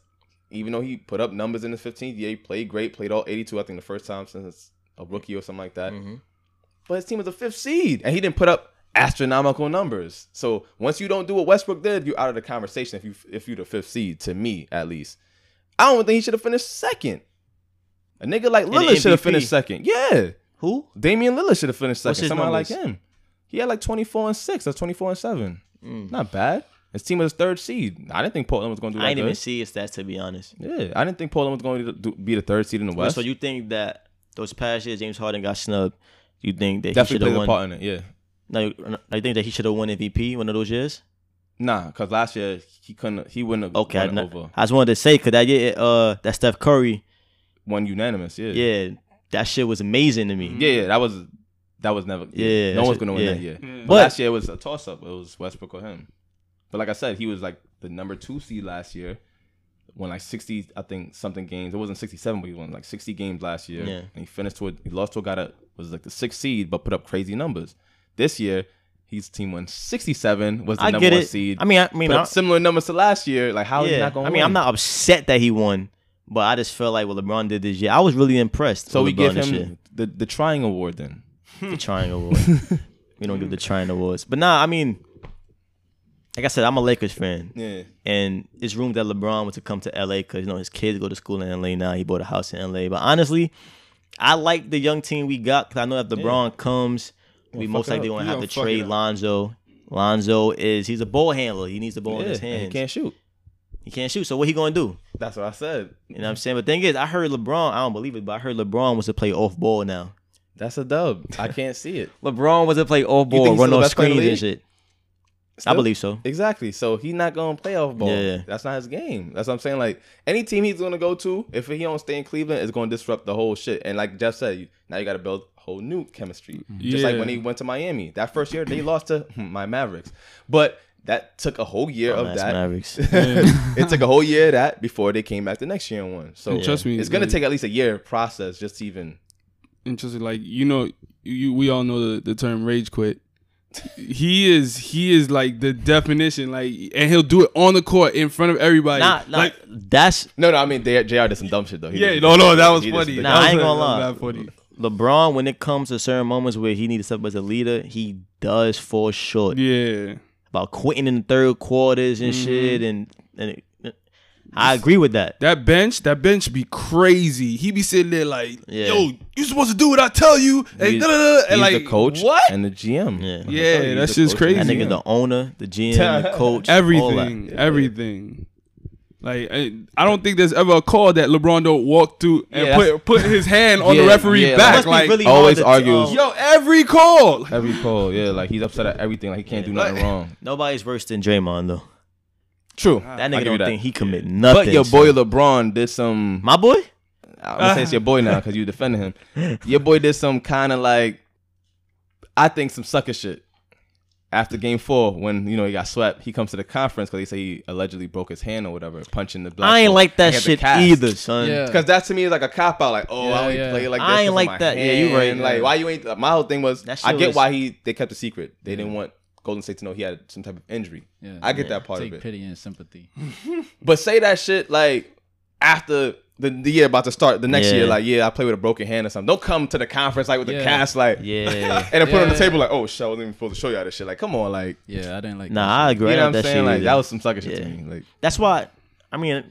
even though he put up numbers in the 15th year, he played great, played all 82, I think the first time since a rookie or something like that. Mhm. But his team was a fifth seed, and he didn't put up astronomical numbers. So once you don't do what Westbrook did, you're out of the conversation. If you if you're the fifth seed, to me at least, I don't think he should have finished second. A nigga like Lillard should have finished second. Yeah, Who? Damian Lillard should have finished What's second. his Somebody like numbers? him. He had like 24 and six. That's 24 and seven. Mm. Not bad. His team was third seed. I didn't think Portland was going to do that I didn't good. even see his stats to be honest. Yeah, I didn't think Portland was going to do, be the third seed in the West. So you think that those past years James Harden got snubbed? You think that he should Definitely have played a won? part in it. Yeah. No, you- I think that he should have won MVP one of those years. Nah, because last year he couldn't. He wouldn't have Okay, I, it over. I just wanted to say because that year, uh, that Steph Curry, won unanimous. Yeah. yeah, that shit was amazing to me. Yeah, yeah, that was that was never. Yeah, Yeah, no one's gonna win yeah. that year. Yeah. But But- last year it was a toss up. It was Westbrook or him. But like I said, he was like the number two seed last year. Won like sixty, I think, something games. It wasn't sixty-seven, but he won like sixty games last year. Yeah. And he finished to a, he lost to a guy that was like the sixth seed, but put up crazy numbers. This year, his team won sixty-seven, was the I number one it. seed. I mean, I, mean, I, similar numbers to last year. Like how is he yeah. not going? I mean, I'm not upset that he won, but I just felt like what LeBron did this year. I was really impressed. So we LeBron give him the the trying award then. the Trying Award. we don't give the Trying Awards. But nah, I mean, like I said, I'm a Lakers fan. Yeah. And it's rumored that LeBron was to come to LA because you know his kids go to school in LA now. He bought a house in LA. But honestly, I like the young team we got because I know if LeBron comes, we most likely gonna have gonna trade. Lonzo. Lonzo is he's a ball handler. He needs the ball in his and hands. he can't shoot. He can't shoot. So what he gonna do? That's what I said. You know what I'm saying? But thing is, I heard LeBron. I don't believe it, but I heard LeBron was to play off ball now. That's a dub. I can't see it. LeBron was to play off ball, run still off best player in the screens and shit. I believe so. Exactly. So he's not gonna play off ball. Yeah. That's not his game. That's what I'm saying. Like any team he's gonna go to, if he don't stay in Cleveland, is gonna disrupt the whole shit. And like Jeff said, now you got to build whole new chemistry. Mm-hmm. Just like when he went to Miami, that first year they lost to hmm, my Mavericks, but that took a whole year of that. Mavericks. it took a whole year of that before they came back the next year and won. So And trust me, it's gonna like- take at least a year process just to even. interesting. Like you know, you we all know the, the term rage quit. He is he is like the definition. Like, and he'll do it on the court in front of everybody. Nah, nah, like, that's No, no, I mean they, Jr. did some dumb shit though. He yeah, did- no, no, that was funny. Nah, That I ain't gonna lie. was funny. LeBron. When it comes to certain moments where he needs to step up as a leader, he does fall short. Yeah, About quitting in the third quarters and Mm-hmm. shit, and and it- I agree with that. that bench, that bench be crazy. He be sitting there like, Yeah. yo, you supposed to do what I tell you, and, He's- da-da-da, and He's like the coach What? and the GM. Yeah. I'm Yeah, you, that shit's crazy. and That the nigga, GM. the owner, the GM, the coach, all everything, that. everything. Like I, I don't think there's ever a call that LeBron don't walk through and Yeah, put put his hand on the Yeah, referee yeah, back. Must be Like really always to- argues. yo, every call. Every call, yeah, like he's upset at everything. Like he can't do nothing wrong. Nobody's worse than Draymond though. True. Ah, that nigga don't that. think he commit nothing. But your son. boy LeBron did some. my boy. I'm gonna say it's your boy now because you defending him. Your boy did some kind of like, I think some sucker shit. After Game Four, when you know he got swept, he comes to the conference because he say he allegedly broke his hand or whatever, punching the. black I ain't like that shit either, son. Yeah. Because that to me is like a cop out. Like, oh, Yeah, I only yeah. play like this. I ain't 'cause of like my that. Yeah, you right. hand. Like, why you ain't? My whole thing was, I get was- why he they kept the secret. They didn't want Golden State to know he had some type of injury. Yeah. I get Yeah. that part Take of it. pity and sympathy. But say that shit like after the, the year about to start, the next Yeah. year, like, yeah, I play with a broken hand or something. Don't come to the conference like with the cast, like, Yeah. and then put it on the table like, oh shit, I wasn't even supposed to show y'all this shit. Like, come on, like, Yeah, I didn't like. Nah, that I agree. you know what I'm that saying? shit Like, either. that was some sucker shit Yeah. to me. Like, That's why. I mean,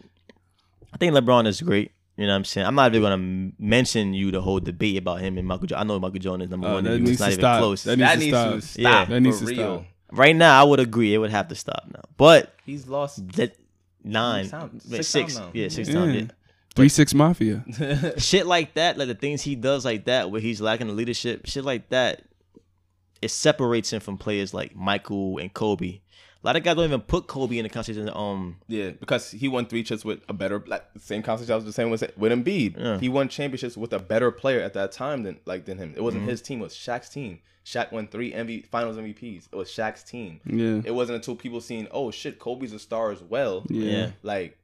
I think LeBron is great. You know what I'm saying? I'm not even gonna mention you the whole debate about him and Michael. Jo- I know Michael Jordan is number Uh, one. that needs it's not to even stop. close. That needs that to needs stop. to stop. Yeah. That needs for to real. stop. right now, I would agree it would have to stop now. But He's lost. that nine, Six times- wait, six six, times now. yeah, six times. Yeah. Three six mafia. shit like that, like the things he does like that, where he's lacking the leadership, shit like that, it separates him from players like Michael and Kobe. A lot of guys don't even put Kobe in the conversation. Um, Yeah, because he won three chips with a better, like same conversation I was just saying with with Embiid. Yeah. He won championships with a better player at that time than like than him. It wasn't Mm-hmm. his team; it was Shaq's team. Shaq won three MV Finals MVPs. It was Shaq's team. Yeah. It wasn't until people seen, oh shit, Kobe's a star as well. Yeah. yeah. Like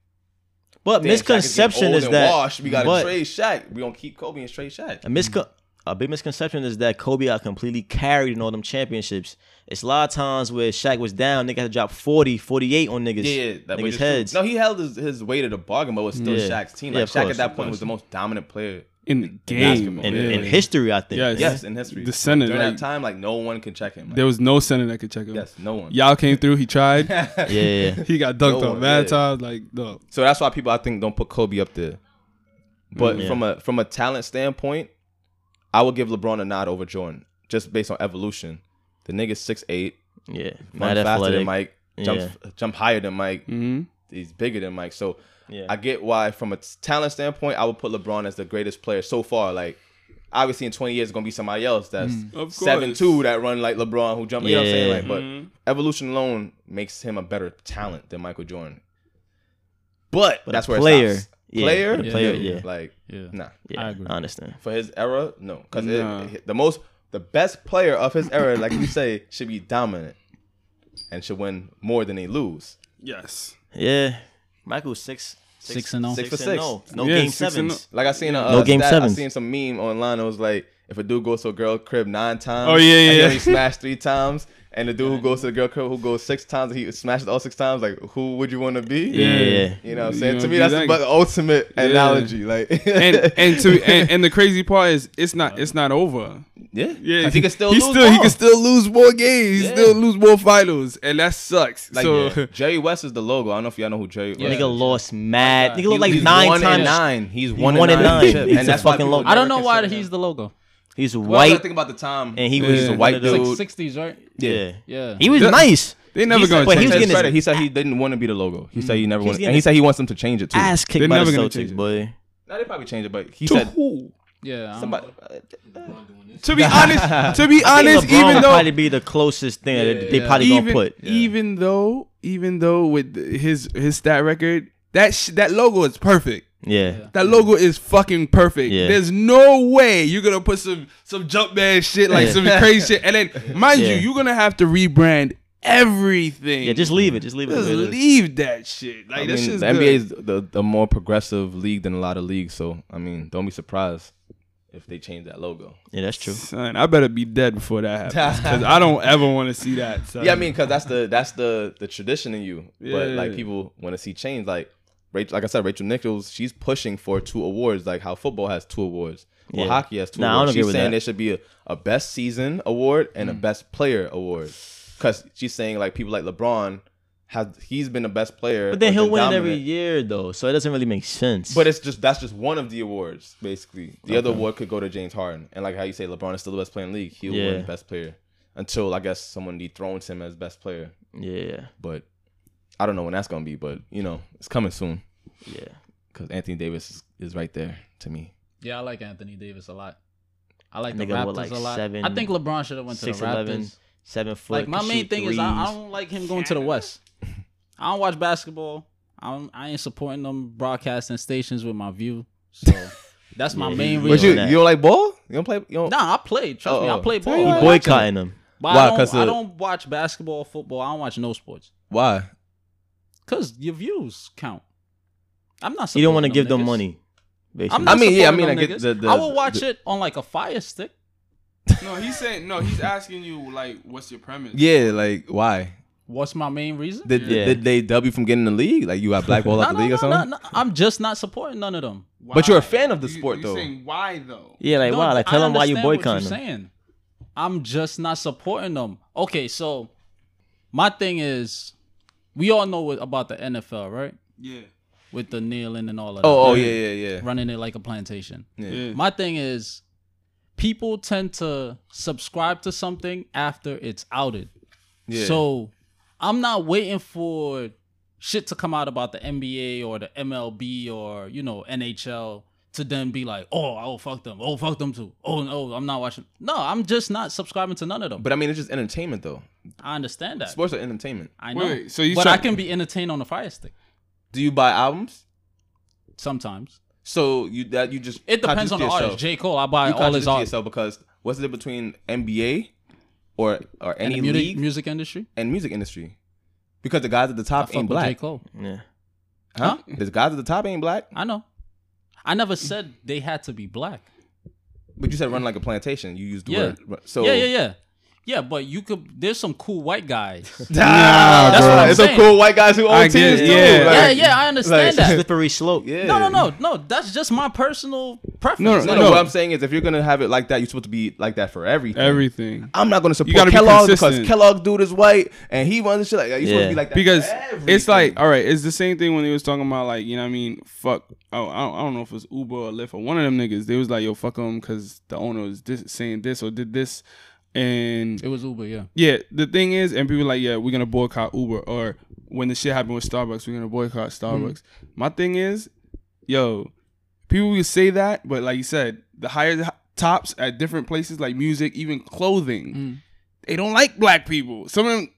But damn, is misconception is and that washed. we gotta but trade Shaq. We gonna keep Kobe and trade Shaq. a miscon a big misconception is that Kobe got completely carried in all them championships. It's a lot of times where Shaq was down, nigga had to drop 40, 48 on niggas, Yeah, yeah, that niggas is true. heads. No, he held his, his weight of the bargain, but it was still Yeah. Shaq's team. Like of Shaq course, at that point was the most dominant player. In the game. in, yeah. in history, I think. Yes. Yes, in history. The center, during like- that time, like no one can check him. Like, There was no center that could check him. yes, no one. Y'all came through. He tried. Yeah, yeah. he got dunked No on one, mad yeah. times. Like no. So that's why people I think don't put Kobe up there. But Yeah. from a from a talent standpoint, I would give LeBron a nod over Jordan just based on evolution. The nigga's six eight, yeah. run Mad faster athletic. than Mike, jumps jump higher than Mike. hmm He's bigger than Mike. So Yeah. I get why from a talent standpoint, I would put LeBron as the greatest player so far. Like obviously in 20 years it's gonna be somebody else that's seven two that run like LeBron who jump. You know what I'm saying? Yeah. Like, but Mhm. evolution alone makes him a better talent than Michael Jordan. But, But that's a where player, it stops. yeah, Player, but a player, yeah. yeah. Like, Yeah. nah. Yeah, I agree. understand. For his era, no, because Nah. the most, the best player of his era, like you say, should be dominant and should win more than they lose. Yes. Yeah, Michael's six, Six and oh. Six for six. No, no Yeah, game oh. six and sevens. Like I seen a No uh, game stat, I seen some meme online. It was like if a dude goes to a girl crib nine times, Oh, yeah, and yeah, he yeah. smashed three times, and the dude who goes to the girl crib who goes six times, he smashes all six times. Like who would you want to be? Yeah. You know what I'm saying? know, to me, that's that. the the ultimate Yeah. analogy. Like and and to and, and the crazy part is it's not it's not over. Yeah, yeah. he can still he lose. still he can still lose more games. He still lose more finals, and that sucks. Like so yeah. Jerry West is the logo. I don't know if y'all know who Jerry. Yeah. West Nigga is. lost mad. He- Nigga look like nine times. And nine. He's one, one and and nine. nine. He's and a that's fucking logo. I don't know why he's him. the logo. He's Well, I white, think about the time. and he was Yeah. a white of the- It's dude. like sixties, right? yeah. Yeah. he was nice. they never He's- gonna but he change was getting his he said he didn't want to be the logo. He said he never He was wanted, getting and he said he wants them to change it too. ass kicked by the gonna Celtics, boy. No, they probably changed it, but he said who? Yeah. I don't- somebody. To be honest, to be honest, LeBron even would though probably be the closest thing that they Yeah. probably even gonna put. even though even though with his his stat record, that sh- that logo is perfect. Yeah. That logo is fucking perfect. Yeah. There's no way you're gonna put some some jump man shit like Yeah. some crazy shit, and then mind Yeah. you, you're gonna have to rebrand everything. Yeah, just leave it. Just leave it. Just the way it is. leave that shit. Like I this mean, shit's the good. NBA is the, the more progressive league than a lot of leagues. So I mean, don't be surprised if they change that logo. Yeah, that's true. Son, I better be dead before that happens because I don't ever want to see that. son. Yeah, I mean, because that's the that's the the tradition in you. Yeah, But like people want to see change. Like Rachel, like I said, Rachel Nichols, she's pushing for two awards, like how football has two awards. Well, Yeah. hockey has two Nah, I don't awards. agree She's saying that. there should be a, a best season award and a mm. best player award. Because she's saying like people like LeBron has he's been the best player. But then he'll been win it every year though, so it doesn't really make sense. But it's just that's just one of the awards, basically. The other award could go to James Harden, and like how you say, LeBron is still the best player in the league. He'll Yeah. win best player until I guess someone dethrones him as best player. yeah, But I don't know when that's gonna be. But you know, it's coming soon yeah. because Anthony Davis is, is right there to me. Yeah, I like Anthony Davis a lot. I like the Raptors with, like, a lot. seven- I think LeBron should have went to the 6'11", Raptors. Seven foot. Like my main shoot thing is I, I don't like him going to the West. I don't watch basketball. I don't, I ain't supporting them broadcasting stations with my view. So that's my Yeah, main he- But reason. you you don't like ball? You don't play? You don't? Nah, I play. Trust me, Oh, I play played Tell ball. you boycotting them. But Why? I 'Cause don't, I don't watch basketball, football. I don't watch no sports. Why? Cause your views count. I'm not. You don't want to supporting give them money. Basically. I'm not I mean, yeah, I mean, I get the- the- I will watch the- it on like a fire stick. No, he's saying no. He's asking you like, what's your premise? Yeah, like why? What's my main reason? Did, Yeah. did they dub you from getting in the league? Like you got blackballed No, out of the no, league or something? no, no. I'm just not supporting none of them. But you're a Why? fan of the You- sport, you though. Saying why though? yeah, like No, wow, like I tell them why you understand what boycotting you're them. saying. I'm just not supporting them. Okay, so my thing is, we all know what, about the NFL, right? Yeah. With the kneeling and all of oh, that. Oh, oh yeah, yeah, yeah. running it like a plantation. yeah. Yeah. My thing is, people tend to subscribe to something after it's outed. Yeah. So I'm not waiting for shit to come out about the NBA or the MLB or you know NHL to then be like, oh, oh fuck them, oh fuck them too, oh no, I'm not watching. No, I'm just not subscribing to none of them. But I mean, it's just entertainment, though. I understand that. Sports are entertainment. I know. Wait, so you but try- I can be entertained on a Fire Stick Do you buy albums? sometimes. So you that you just It depends on the contradict artist. J Cole, I buy You all his contradict art. yourself because what's the difference between NBA or or any the music, league music industry. and music industry? Because the guys at the top fuck ain't with J black. Cole. Yeah. Huh? The guys at the top ain't black. I know. I never said they had to be black. But you said run like a plantation. You used the Yeah. word. So yeah, yeah, yeah. Yeah, but you could. There's some cool white guys. Nah, That's bro. what I'm it's saying. some cool white guys who own teams it, too. yeah. yeah, Like- yeah, I understand like- that. Slippery slope. Yeah. No, no, no, no. That's just my personal preference. No, No, Like, no, No. What I'm saying is, if you're gonna have it like that, you're supposed to be like that for everything. Everything. I'm not gonna support gotta be Kellogg because consistent. Kellogg's dude is white and he runs the shit like that. You're supposed to be like that because for it's like all right it's the same thing when they was talking about like you know what i mean fuck oh, I, don't, I don't know if it was uber or lyft or one of them niggas they was like yo fuck them because the owner was this, saying this or did this and It was Uber, yeah. yeah the thing is and people like yeah we're gonna boycott uber or when the shit happened with starbucks we're gonna boycott starbucks my thing is yo people will say that but like you said the higher tops at different places like music even clothing Mm. they don't like black people. Some of them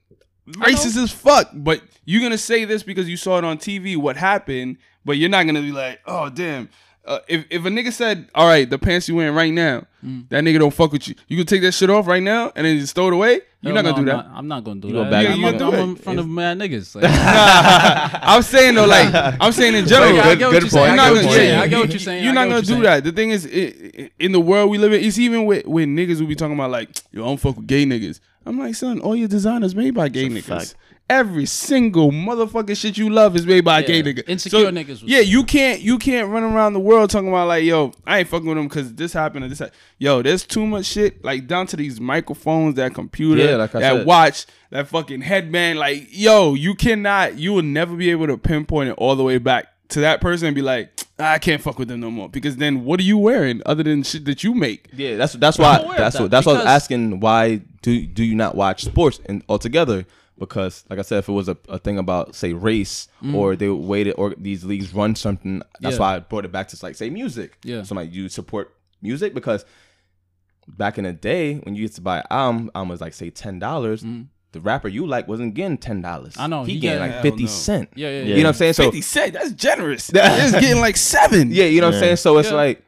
racist as fuck. But you're gonna say this because you saw it on TV. What happened? But you're not gonna be like, oh damn. Uh, if if a nigga said, all right, the pants you wearing right now, Mm. that nigga don't fuck with you. You can take that shit off right now and then just throw it away. You're Hell not gonna no, do I'm that. Not, I'm not gonna do You that. go back- I'm, you I'm, do I'm it. in front of mad niggas. Like, I'm saying though, like I'm saying in general. I Good- get what good you're saying. point. I get not what you're point. saying. yeah, I get what you- you're saying. You're not gonna do you're that. The thing is, i i in the world we live in, it's even with, with niggas who be talking about like, yo, I don't fuck with gay niggas. I'm like, son, all your designers made by gay It's a niggas. fact. Every single motherfucking shit you love is made by a Yeah. gay nigga. Insecure niggas was- Yeah, you can't you can't run around the world talking about like, yo, I ain't fucking with him because this happened or this. hap- Yo, there's too much shit like down to these microphones, that computer, Yeah, like I that said. watch, that fucking headband. Like, yo, you cannot, you will never be able to pinpoint it all the way back to that person and be like, "Ah, I can't fuck with them no more. Because then what are you wearing other than shit that you make? Yeah, that's that's why aware that's that what that's what I was asking. Why do do you not watch sports and altogether? Because like I said, if it was a, a thing about say race mm. or they waited or these leagues run something, that's Yeah. why I brought it back to like say music. Yeah. so like you support music because back in the day when you used to buy an album, album was like say ten dollars. Mm. The rapper you like wasn't getting ten dollars. I know, he, he getting got- like fifty cent. cent. Yeah, yeah, You know what I'm saying? So 50 cent, that's generous. it's getting like seven. Yeah, you know what I'm saying? So it's Yeah. like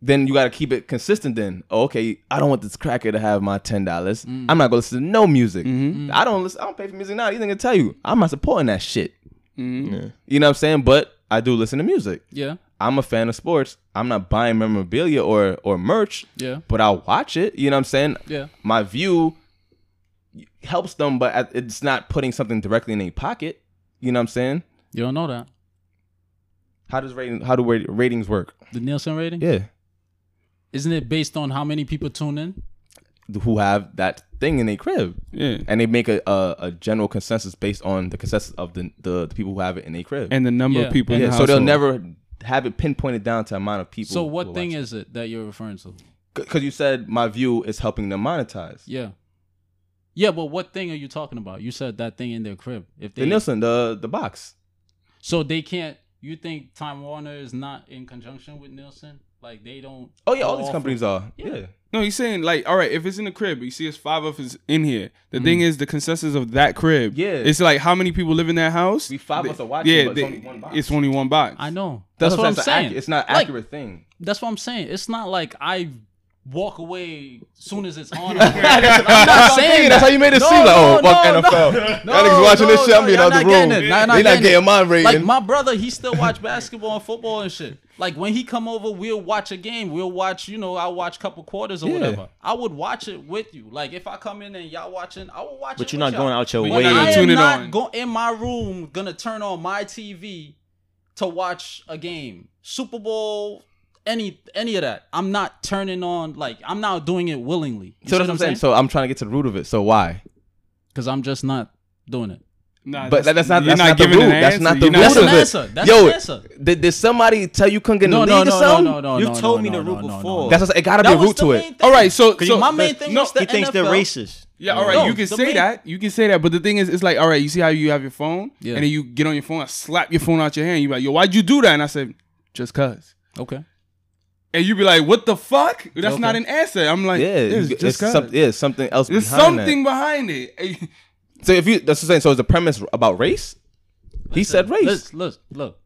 then you got to keep it consistent then. Oh, okay, I don't want this cracker to have my $10. Mm. I'm not going to listen to no music. Mm-hmm. I don't listen I don't pay for music now. You think I tell you, I'm not supporting that shit. Mm-hmm. Yeah. You know what I'm saying? But I do listen to music. Yeah, I'm a fan of sports. I'm not buying memorabilia or or merch, yeah, but I'll watch it. You know what I'm saying? yeah. My view helps them, but it's not putting something directly in their pocket. You know what I'm saying? You don't know that How does rating how do ratings work? the Nielsen rating Yeah. Isn't it based on how many people tune in? Who have that thing in their crib. Yeah. and they make a, a, a general consensus based on the consensus of the, the, the people who have it in their crib. And the number Yeah. of people in yeah, the so they'll household. never have it pinpointed down to amount of people. So what thing is it that you're referring to? Because you said my view is helping them monetize. Yeah. Yeah, but what thing are you talking about? You said that thing in their crib. If they The Nielsen, the the box. so they can't. You think Time Warner is not in conjunction with Nielsen? Like they don't. Oh yeah, all these companies of- are. Yeah. Yeah. No, he's saying like, all right, if it's in the crib, you see, it's five of us in here. The Mm. thing is, the consensus of that crib. Yeah. it's like how many people live in that house. We five of us are watching, Yeah, but it's only one box. It's only one box. I know. That's, That's, what I'm saying. accu- it's not Like, accurate thing. That's what I'm saying. It's not like I walk away as soon as it's on. I'm not saying That's how you made it No, seem like, oh, no, fuck no, NFL. no, Y'all niggas watching no, this shit, no, I'm being y'all out the room. it. Y'all not They not getting getting it. my rating. Like my brother, he still watch basketball and football and shit. Like when he come over, we'll watch a game. We'll watch, you know, I'll watch a couple quarters or Yeah. whatever. I would watch it with you. Like if I come in and y'all watching, I will watch it. But you're not going y'all. out your But way. you're not I am not on. go in my room gonna turn on my TV to watch a game, Super Bowl, any any of that. I'm not turning on like I'm not doing it willingly. You So that's what I'm saying. So I'm trying to get to the root of it. So why? because I'm just not doing it. Nah, But that- that's not you're that's not, the giving root. an That's not the You're root That's of it. answer. That's Yo, an answer. Did, did somebody tell you couldn't get in No, the no, league no, or no, something? no, no. You've no, told no, me the no, root no, no, before. no. That's what It gotta be a root to it. thing. All right, so so my main thing no, was the He thinks they're racist. Yeah, all right, No, you can say main- that. You can say that, but the thing is, it's like, all right, you see how you have your phone, Yeah. and then you get on your phone, I slap your phone out your hand. You be like, yo, why'd you do that? And I said, just cause. Okay. And you be like, what the fuck? That's Okay. not an answer. I'm like, Yeah, it's you- just it's, some, yeah, it's something else. There's behind something That. behind it. So if you that's what I'm saying. So is the premise about race? he said race. Look, look, look.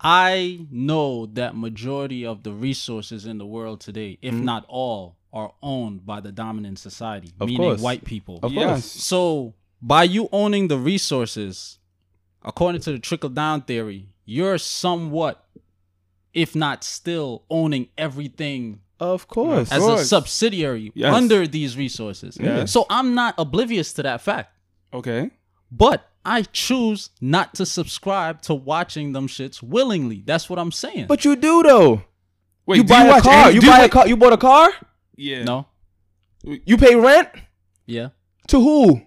I know that majority of the resources in the world today, if mm-hmm. not all, are owned by the dominant society, Of meaning course. white people. Of Yes. course. So by you owning the resources, according to the trickle down theory, you're somewhat, if not still, owning everything Of course. as a course. subsidiary Yes. under these resources. Yes. So I'm not oblivious to that fact. Okay. But I choose not to subscribe to watching them shits willingly. That's what I'm saying. But you do though. Wait, you buy you a car. any- you do buy a car. You bought a car. Yeah. no, You pay rent yeah, to who?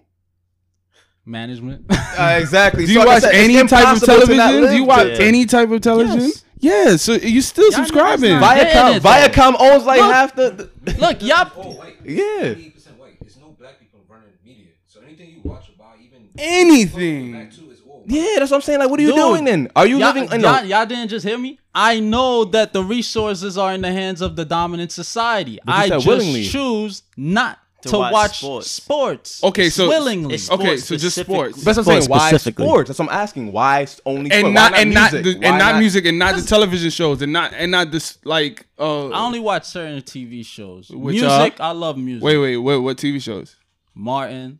management. Uh, exactly. Do you So like watch any type of impossible to not television? Do you watch. Yeah. any type of television? Yes. Yeah. So you still Y'all subscribing? not- Viacom, it, though. Viacom owns like Look. half the. the Look, y'all. Oh, white. Yeah. 80% white. There's no black people running media. So anything you watch about, even Anything. back to is all white. Yeah, that's what I'm saying. Like, what are you Dude, doing then? Are you y'all, living in y'all, a y'all didn't just hear me. I know that the resources are in the hands of the dominant society. you I said just willingly. choose not to, To watch, watch sports. sports. Okay, so- willingly. It's Okay, so just specific- sports. That's what I'm saying. sports Why specifically. sports? That's what I'm asking. Why s- only sports? and Why not, and not music? the, and not, music and not the television shows and not and not this like uh I only watch certain TV shows. Which music, I love music. wait wait wait what TV shows Martin,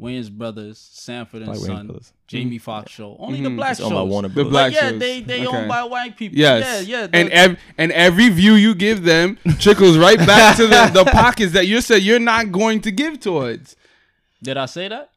Wayans Brothers, Sanford and Like Son, Brothers. Jamie Foxx show. Only the Mhm. black It's shows. owned by Warner the Brothers. black yeah, shows they they Okay. owned by white people. yes Yeah, yeah. and the- ev- and every view you give them trickles right back to the, the pockets that you said you're not going to give towards Did I say that?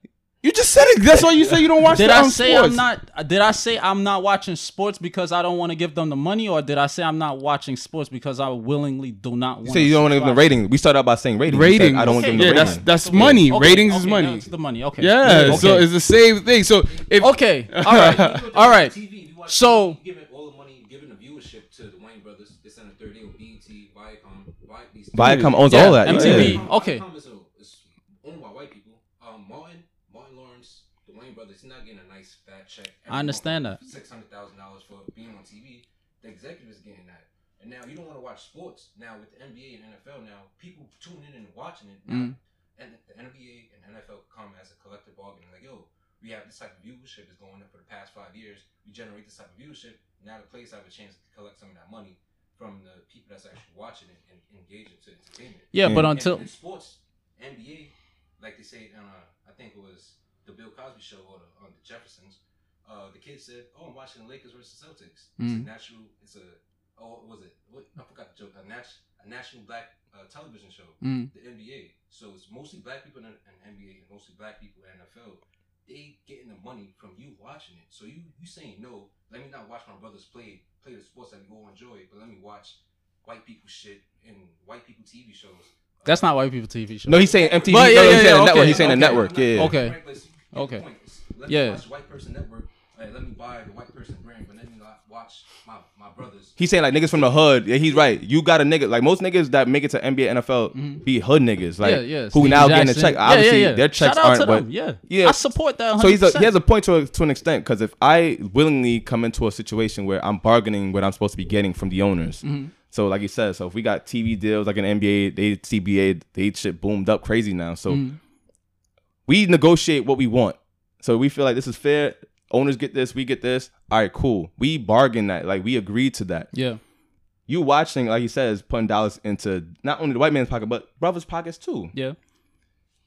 You just said it. That's why you say you don't watch. Did I um, say sports. I'm not? Did I say I'm not watching sports because I don't want to give them the money, or did I say I'm not watching sports because I willingly do not want? You say you don't want to give them the rating. We started out by saying rating. You said, Ratings. I don't want to give yeah, them the that's rating. that's money. Okay, Ratings is okay, money. That's the money. Okay. Yeah, Okay. so it's the same thing. So if okay. All right. All right. TV, you watch So- TV, giving all the money, giving the viewership to the Wayans brothers. This on the third deal, BET, Viacom, Vi- these Viacom owns Yeah, all that. MTV. Yeah. Okay. Viacom is, a, is owned by white people. Um, Martin, Martin Lawrence, the Wayans brothers, he's not getting a nice fat check. I understand that. Six hundred thousand dollars for being on TV. The executive is getting that. And now you don't want to watch sports. Now with the NBA and NFL, now people tuning in and watching it. Now, Mm. and the NBA and NFL come as a collective bargain. Like, yo, we have this type of viewership is going up for the past five years. We generate this type of viewership. Now the players have a chance to collect some of that money from the people that's actually watching it and engaging to entertainment. Yeah, but And until in sports, NBA, like they say on uh, I think it was the Bill Cosby show or the, on the Jeffersons, uh, the kid said, "Oh, I'm watching the Lakers versus Celtics. It's a natural. It's a oh, what was it? What I forgot the joke. A nat- a national black uh, television show, Mm. the NBA. So it's mostly black people in, in NBA and mostly black people in NFL. They getting the money from you watching it. So you you saying no? Let me not watch my brothers play play the sports that we all enjoy, but let me watch white people shit and white people TV shows. that's not white people TV show. No, he's saying MTV. But yeah, no, yeah, he's saying yeah, the network. okay, He's saying the okay. network. Yeah. yeah. Okay. Right, but you get the Okay. point. It's- Yeah. watch white person network. Hey, let me buy the white person brand, but let me not watch my, my brothers. He's saying like niggas from the hood. Yeah, he's right. You got a nigga like most niggas that make it to NBA, NFL be hood niggas. Like Mm-hmm. yeah, yeah. who Steve now getting a check. Yeah, Obviously, yeah, yeah. their checks Shout out aren't. to But. Yeah, yeah. I support that. 100%. So he's a, he has a point to a, to an extent because if I willingly come into a situation where I'm bargaining what I'm supposed to be getting from the owners, Mm-hmm. so like you said, so if we got TV deals like an NBA, they CBA, they shit boomed up crazy now. So Mm-hmm. we negotiate what we want. So we feel like this is fair. Owners get this, we get this. All right, cool. We bargain that, like we agreed to that. yeah. You watching, like he says, putting dollars into not only the white man's pocket but brothers' pockets too. Yeah.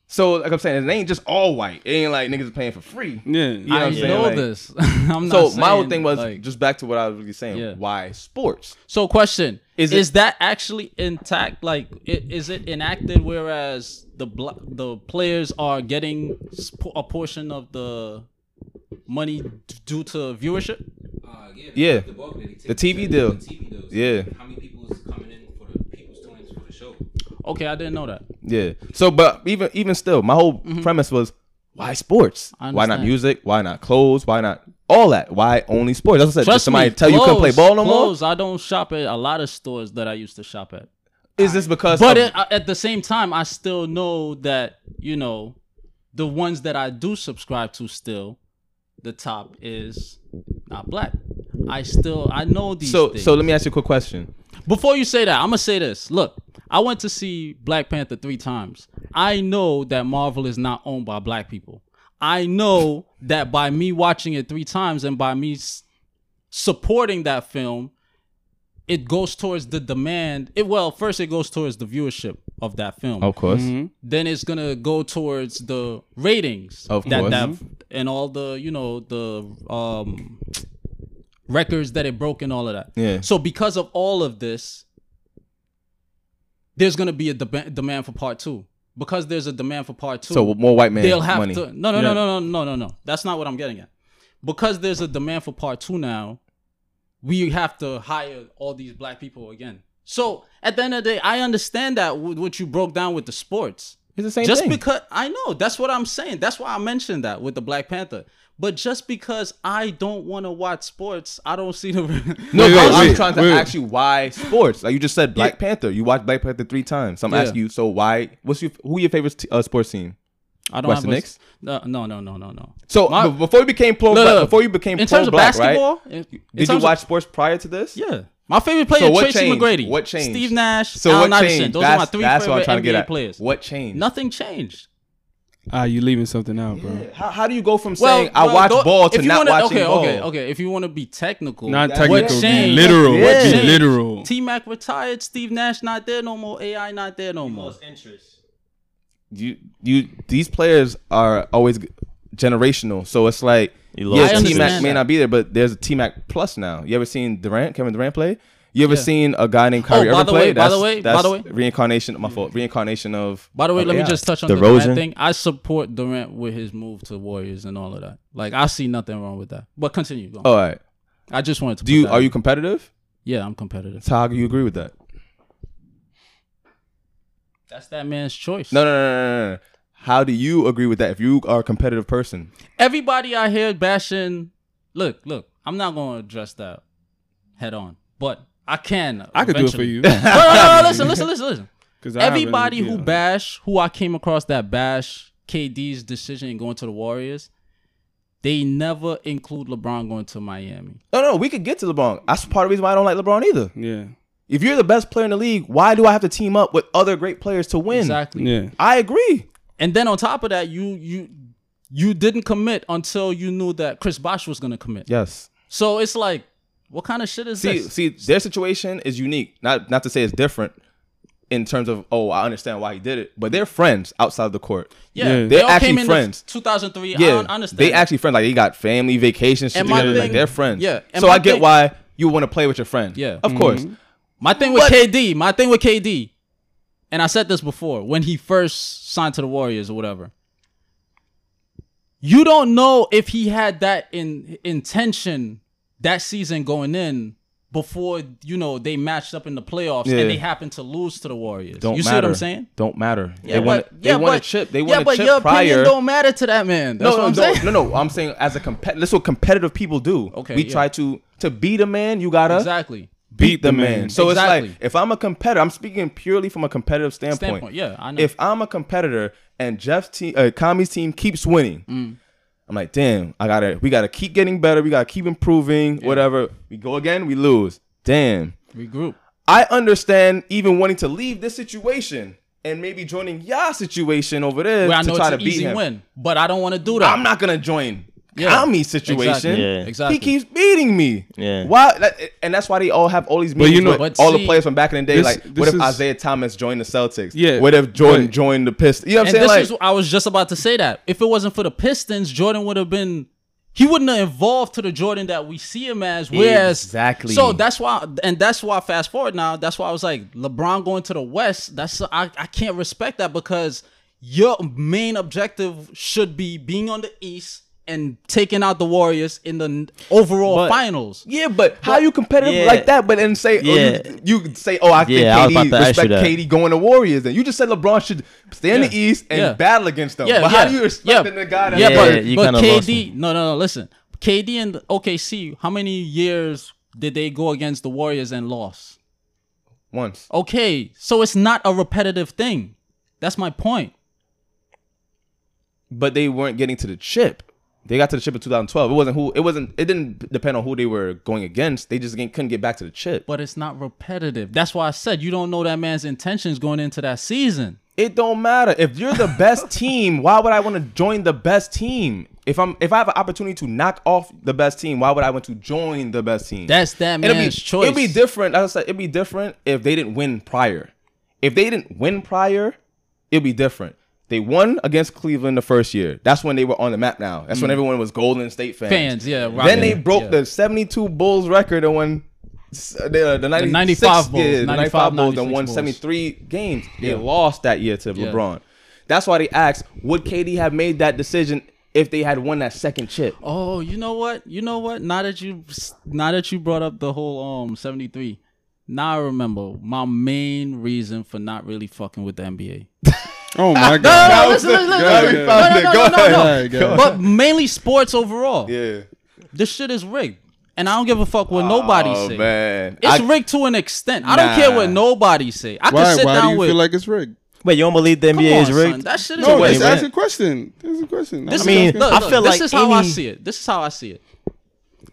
So like I'm saying, it ain't just all white. It ain't like niggas are paying for free. yeah, You know what I I'm saying? know Like- this. I'm So not my whole thing was like- just back to what I was really saying. Yeah. Why sports? So, question: Is Is, it- that actually intact? Like, i- is it enacted? Whereas the bl- the players are getting sp- a portion of the money d- due to viewership. Uh, yeah, Yeah. The, bulk that The TV deal. The TV deals. Yeah. How many people is coming in for the people's doing for the show? Okay, I didn't know that. Yeah. So, but even even still, my whole premise was why sports? Mm-hmm. Why not music? Why not clothes? Why not all that? Why only sports? That's what I said. Did somebody me, tell you you couldn't play ball no more? clothes, I don't shop at a lot of stores that I used to shop at. Is this because? But of- it, uh, at the same time, I still know that you know the ones that I do subscribe to still, the top is not black. I still I know these. so things. so let me ask you a quick question. Before you say that, I'm gonna say this. Look, I went to see Black Panther three times. I know that Marvel is not owned by black people. I know that by me watching it three times and by me s- supporting that film, it goes towards the demand. It well, first it goes towards the viewership of that film. Of course. Then it's gonna go towards the ratings Of that course. that and all the you know the um records that it broke and all of that. Yeah. So because of all of this, there's gonna be a deba- demand for part two. Because there's a demand for part two, So more white man they'll have money. to. No, no, Yeah. no, no, no, no, no, no. That's not what I'm getting at. Because there's a demand for part two now, we have to hire all these black people again. So at the end of the day, I understand that with what you broke down with the sports. It's the same just thing. because I know that's what I'm saying. That's why I mentioned that with the Black Panther. But just because I don't want to watch sports, I don't see the. No, Wait, wait, I'm wait, trying to wait. ask you why sports. Like you just said, Black Panther. You watched Black Panther three times. So I'm Yeah. asking you. So why? What's your who your favorite t- uh, sports team? I don't Western have a- Knicks? No, no, no, no, no, no. So My- before you became pro, Look, black, look, before you became in pro terms of black, right? basketball, in- in Did you terms of- watch sports prior to this? Yeah. My favorite player So is what Tracy changed? McGrady. What changed? Steve Nash, So Allen what Iverson. changed? Those that's are my three that's what I'm favorite trying to get NBA at. players. What changed? Nothing changed. Ah, you're leaving something out, bro. How, how do you go from Well, saying I well, watch tho- ball to if you not wanna, watching okay, ball? Okay, okay, If you want to be technical, Not technical, what be changed? literal. What Be changed? literal. T Mac retired, Steve Nash not there no more, AI not there no more. interest. you you these players are always generational. So it's like You lost yeah, I T Mac may not be there, but there's a T Mac plus now. You ever seen Durant, Kevin Durant play? You ever Yeah. seen a guy named Kyrie Oh, by Irving the play? way- by the that's, way- by that's the way- reincarnation. My fault. Reincarnation of. By the way, of let me just touch on the DeRozan. Durant thing. I support Durant with his move to Warriors and all of that. Like I see nothing wrong with that. But continue. Go on. All right. I just wanted to. Do put you that are in. you competitive? Yeah, I'm competitive. So how do you agree with that? That's that man's choice. No, no, no, no, no, no. How do you agree with that? If you are a competitive person, Everybody out here bashing. Look, look. I'm not going to address that head on, but I can. I could do it for you. no, no, no, no, listen, listen, listen, listen. 'Cause I haven't- Everybody who bash, who I came across that bash KD's decision in going to the Warriors, they never include LeBron going to Miami. no, no, we could get to LeBron. That's part of the reason why I don't like LeBron either. Yeah. If you're the best player in the league, why do I have to team up with other great players to win? Exactly. Yeah. I agree. And then on top of that, you you you didn't commit until you knew that Chris Bosh was going to commit. Yes. So it's like, what kind of shit is See, this? see, their situation is unique. Not not to say it's different in terms of oh, I understand why he did it, but they're friends outside the court. yeah, Yeah. they They're all actually came in friends. 2003. I Yeah, don't understand. they actually friends. Like they got family vacations shit And my together. like they're friends. yeah, and So I get thing- why you want to play with your friend. Yeah. of course. Mm-hmm. My thing with But- KD, my thing with KD, and I said this before when he first signed to the Warriors or whatever. You don't know if he had that in intention that season going in before you know they matched up in the playoffs Yeah. and they happened to lose to the Warriors. Don't you see matter. what I'm saying? Don't matter. Yeah, they won. but, They yeah, won a chip. They won yeah, a but chip your prior. opinion don't matter to that man. That's no, what I'm no, saying. no, no, no. I'm saying as a compet. That's what competitive people do. Okay, we yeah. try to to beat a man. You gotta Exactly. Beat the man. So Exactly. it's like if I'm a competitor, I'm speaking purely from a competitive standpoint. Standpoint. Yeah, I know. If I'm a competitor and Jeff's team, uh, Kami's team keeps winning, Mm. I'm like, damn, I gotta, we gotta keep getting better. We gotta keep improving. Whatever. We go again, we lose. Damn. regroup. I understand even wanting to leave this situation and maybe joining your situation over there Where I to know try it's to an beat easy him. win, but I don't want to do that. I'm not gonna join Yeah. Kami's situation. Exactly. Yeah. Exactly. He keeps beating me. Yeah. Why? that- And that's why they all have all these But meetings you know- But all see- the players from back in the day. This- like, this what if is- Isaiah Thomas joined the Celtics? Yeah, What if Jordan but- joined the Pistons? You know what I'm saying? this Like, is I was just about to say that. If it wasn't for the Pistons, Jordan would have been he wouldn't have evolved to the Jordan that we see him as. Whereas Exactly. So that's why and that's why fast forward now, that's why I was like, LeBron going to the West, that's I, I can't respect that because your main objective should be being on the East and taking out the Warriors in the overall But- finals. yeah, but how you competitive Yeah. like that? But then say, Yeah. oh, you, you say, oh, I think Yeah, I KD to ask respect. KD going to Warriors. Then you just said LeBron should stay in the East and Yeah. battle against them. Yeah, but yeah, how do you respect yeah, the guy that? yeah, Yeah, but, you but kinda lost KD, no, no, no. Listen, KD and OKC, how many years did they go against the Warriors and lost? once. Okay, so it's not a repetitive thing. That's my point. but they weren't getting to the chip. They got to the chip in 2012. It wasn't who. It wasn't. It didn't depend on who they were going against. They just couldn't get back to the chip. But it's not repetitive. That's why I said you don't know that man's intentions going into that season. It don't matter if you're the best team. Why would I want to join the best team? If I'm if I have an opportunity to knock off the best team, why would I want to join the best team? That's that man's be, choice. It'd be different. As I said, it'd be different if they didn't win prior. If they didn't win prior, it'd be different. They won against Cleveland the first year. That's when they were on the map. Now that's when everyone was Golden State fans. Mm. Fans, yeah, Then they broke yeah. the 72 Bulls record and won s- the, the, 96, 95 Bulls, yeah, the 95, 95 Bulls and 96 won Bulls. 73 games. They Yeah. lost that year to Yeah. LeBron. That's why they asked, would KD have made that decision if they had won that second chip? Oh, you know what? You know what? Now that you now that you brought up the whole um 73, now I remember my main reason for not really fucking with the NBA. Oh my No, god. no, listen, listen, listen, Go ahead. No, no, no, no, no, no. ahead. But mainly sports overall. Yeah. This shit is rigged. And I don't give a fuck what nobody oh, say. man. It's I- rigged to an extent. I don't care what Nah. nobody say. I can Why? sit Why do you with feel like it's rigged? Wait, you don't believe the Come NBA on, is rigged? son. That shit is No, wait, rigged. just wait. ask a question. That's a question. This I'm mean, is, look, I look, feel this like is how I see it. This is how I see it.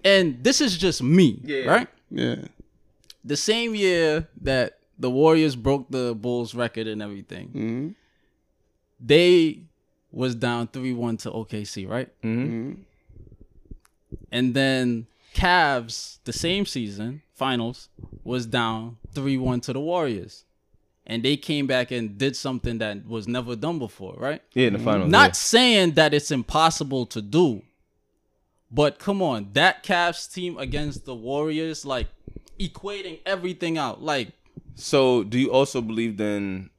And this is just me, Yeah. right? yeah. The same year that the Warriors broke the Bulls record and everything, hmm they was down 3-1 to OKC, right? Mhm. And then Cavs, the same season, finals, was down 3-1 to the Warriors. And they came back and did something that was never done before, right? Yeah, in the finals. Not saying that it's impossible to do, but come on, that Cavs team against the Warriors, like equating everything out. Like, So, do you also believe then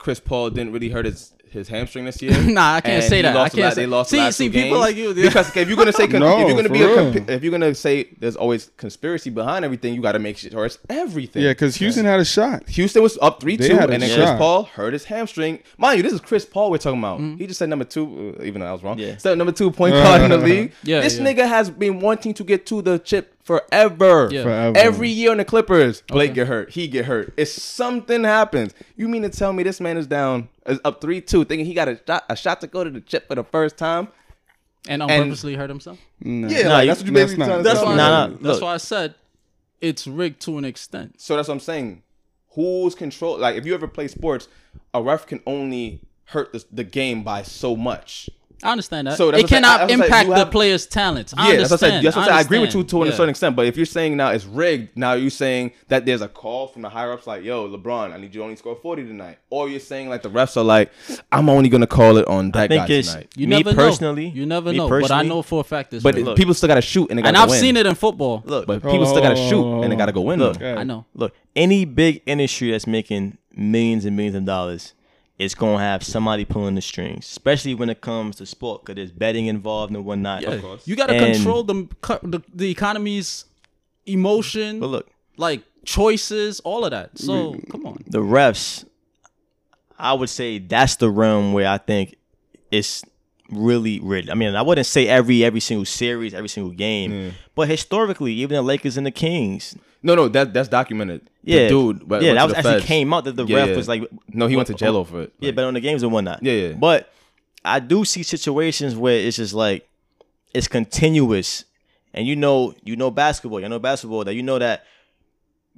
Chris Paul didn't really hurt his his hamstring this year? Nah, I can't say that. lost I can't la- say- They lost See- the last see, two people games. like you- because if you're gonna say No, if you're gonna for be a comp- if you're gonna say there's always conspiracy behind everything, you got to make sure it's everything. Yeah, because Houston had a shot. Houston was up three They two, and then shot. Chris Paul hurt his hamstring. Mind you, this is Chris Paul we're talking about. Mm-hmm. He just said number two, uh, even though I was wrong. Yeah. Said number two point guard in the league. Yeah, this yeah. nigga has been wanting to get to the chip forever. Yeah. Forever. Every year in the Clippers, Blake Okay. get hurt. He get hurt. If something happens, you mean to tell me this man is down, is up three two, thinking he got a shot, a shot to go to the chip for the first time? and on And- purposely hurt himself. Nah. Yeah, Nah, like, that's what you that's basically not- trying to That's why. me. Nah, nah, that's why I said it's rigged to an extent. So that's what I'm saying. Who's control? Like, if you ever play sports, a ref can only hurt the, the game by so much. I understand that. So that's it what I'm saying. cannot I- I was like, impact the have- player's talents. I yeah, that's what I said. understand. That's what I, said. I agree with you understand. to a certain extent. But if you're saying now it's rigged, now you're saying that there's a call from the higher ups, like, "Yo, LeBron, I need you to only score 40 tonight," or you're saying like the refs are like, "I'm only gonna call it on that I think guy it's tonight." You me never personally. know. You never know. But I know for a fact this. But rigged. it- people still gotta shoot and they gotta and I've win. seen it in football. Look, But people on, still gotta shoot and they gotta go win. Look. I know. look, any big industry that's making millions and millions of dollars, it's gonna have somebody pulling the strings, especially when it comes to sport, because there's betting involved and whatnot. Yeah. You got to And- control the, the the economy's emotion, But look, like choices, all of that. So come on. the refs, I would say that's the realm where I think it's really rigged. I mean, I wouldn't say every every single series, every single game, but historically, even the Lakers and the Kings, No, no, that that's documented. The yeah, dude. went- yeah, went that to was the actually feds. came out that the Yeah, ref yeah. was like, No, he went to what- jail over it. Yeah, Like, but on the games and whatnot. Yeah, yeah. But I do see situations where it's just like it's continuous, and you know, you know basketball. You know basketball that you know that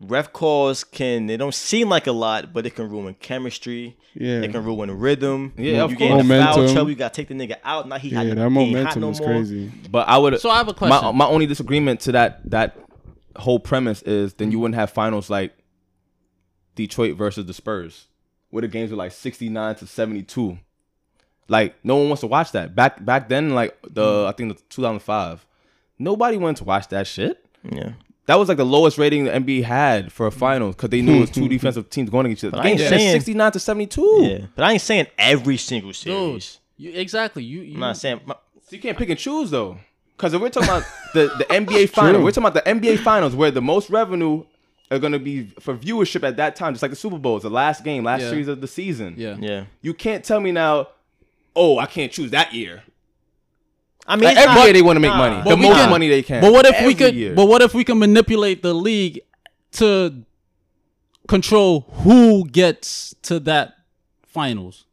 ref calls can they don't seem like a lot, but it can ruin chemistry. Yeah. it can ruin rhythm. Yeah, you of get in the foul Momentum. trouble. You got to take the nigga out. Now he Yeah, hot. that he ain't hot momentum no is more. crazy. But I would. So I have a My question. my only disagreement to that that whole premise is then you mm-hmm. wouldn't have finals like Detroit versus the Spurs, where the games were like sixty nine to seventy two. Like no one wants to watch that. Back back then, like the mm-hmm. I think the two thousand five, nobody wanted to watch that shit. Yeah, That was like the lowest rating the NBA had for a mm-hmm. finals because they knew it was two defensive teams going against each other. But I ain't Games saying- sixty nine to seventy two. yeah. But I ain't saying every single Dude, series. you, exactly. You, you I'm not saying. So you can't pick and choose though. Because if we're talking about the, the NBA finals, we're talking about the NBA finals where the most revenue are gonna be for viewership at that time, just like the Super Bowl, it's the last game, last Yeah. series of the season. yeah. Yeah, You can't tell me now, oh, I can't choose that year. I mean, Like, it's every not- year they want to make nah. money. But the we most can- money they can. But what if we could? year. But what if we can manipulate the league to control who gets to that finals?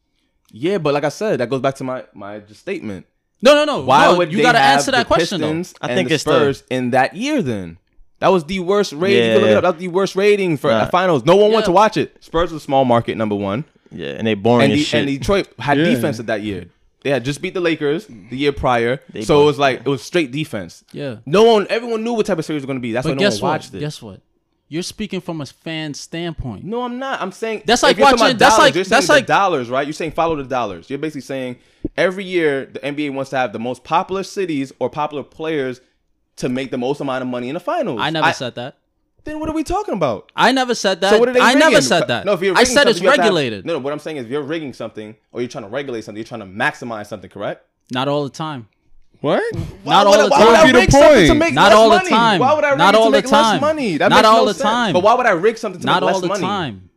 yeah, but like I said, that goes back to my my just statement. No, no, no. Why no, would you got to answer that the question Pistons I and think the it's the- Spurs in that year then? That was the worst rating. You can look it up. That was the worst rating for Nah. uh, finals. No one wanted Yeah. to watch it. Spurs was a small market, number one. Yeah, and they boring and, as the, shit. and Detroit had Yeah. defense at that year. They had just beat the Lakers the year prior, They so it was like it was straight defense. Yeah. No one, everyone knew what type of series was going to be. That's why But no guess one what? watched it. Guess what? You're speaking from a fan standpoint. No, I'm not. I'm saying That's like watching- that's dollars, like- you're that's the like- dollars, right? You're saying follow the dollars. You're basically saying every year the NBA wants to have the most popular cities or popular players to make the most amount of money in the finals. I never said that. Then what are we talking about? I never said that. So what are they I never said that. No, if you're I said it's you have regulated. no, no. What I'm saying is, if you're rigging something or you're trying to regulate something, you're trying to maximize something, correct? Not all the time. What? Not all I- the why would time. I rig something to point. make Not less all the money? time. Why would I rig Not it to all the make less time. money? That Not makes all no the sense. time. But why would I rig something to Not make less money? Not all the time.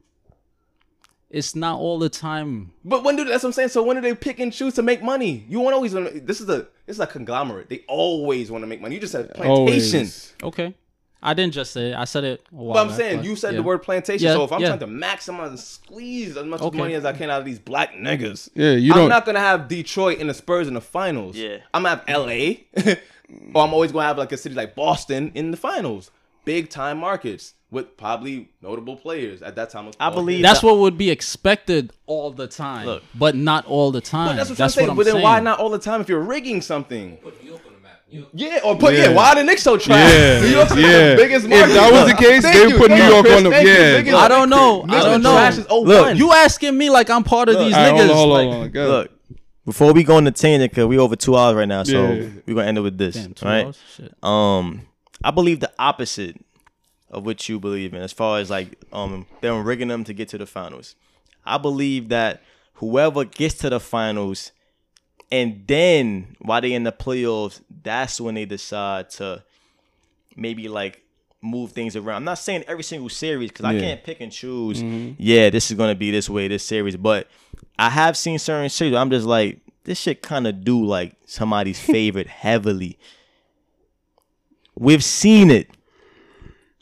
It's not all the time. But when do that's what I'm saying? So when do they pick and choose to make money? You want always this is a this is a conglomerate. They always want to make money. You just said plantation. Always. Okay. I didn't just say it. I said it. A while But I'm back, saying but you said yeah. the word plantation. Yeah, so if I'm yeah. trying to maximize and squeeze as much Okay. money as I can out of these black niggas, Yeah, you I'm don't. not gonna have Detroit and the Spurs in the finals. Yeah. I'm gonna have LA, or I'm always gonna have like a city like Boston in the finals. Big time markets with probably notable players at that time. was I believe Pierce. That's what would be expected all the time. Look. but not all the time. But that's what that's I'm saying. what I'm but then saying. why not all the time if you're rigging something? Put New York on the map. New York. Yeah, or put yeah. Yeah. why are the Knicks so trash? Yeah, New York's yeah. the biggest If market. that was the case, Thank they you, put New York Chris, on the- yeah. Biggest I don't know. Knicks I don't know. trash since 01. Look, You asking me like I'm part of these All right, niggas? hold on, hold on, like- on. Look, before we go into tangent, cause we over two hours right now, so Yeah. we're gonna end it with this. Damn, two right? hours? Shit. Um, I believe the opposite of what you believe in, as far as like um them rigging them to get to the finals. I believe that whoever gets to the finals, and then while they in the playoffs, that's when they decide to maybe like move things around. I'm not saying every single series because I can't pick and choose. Mm-hmm. Yeah, this is gonna be this way this series, but I have seen certain series. Where I'm just like this shit kind of do like somebody's favorite heavily. We've seen it.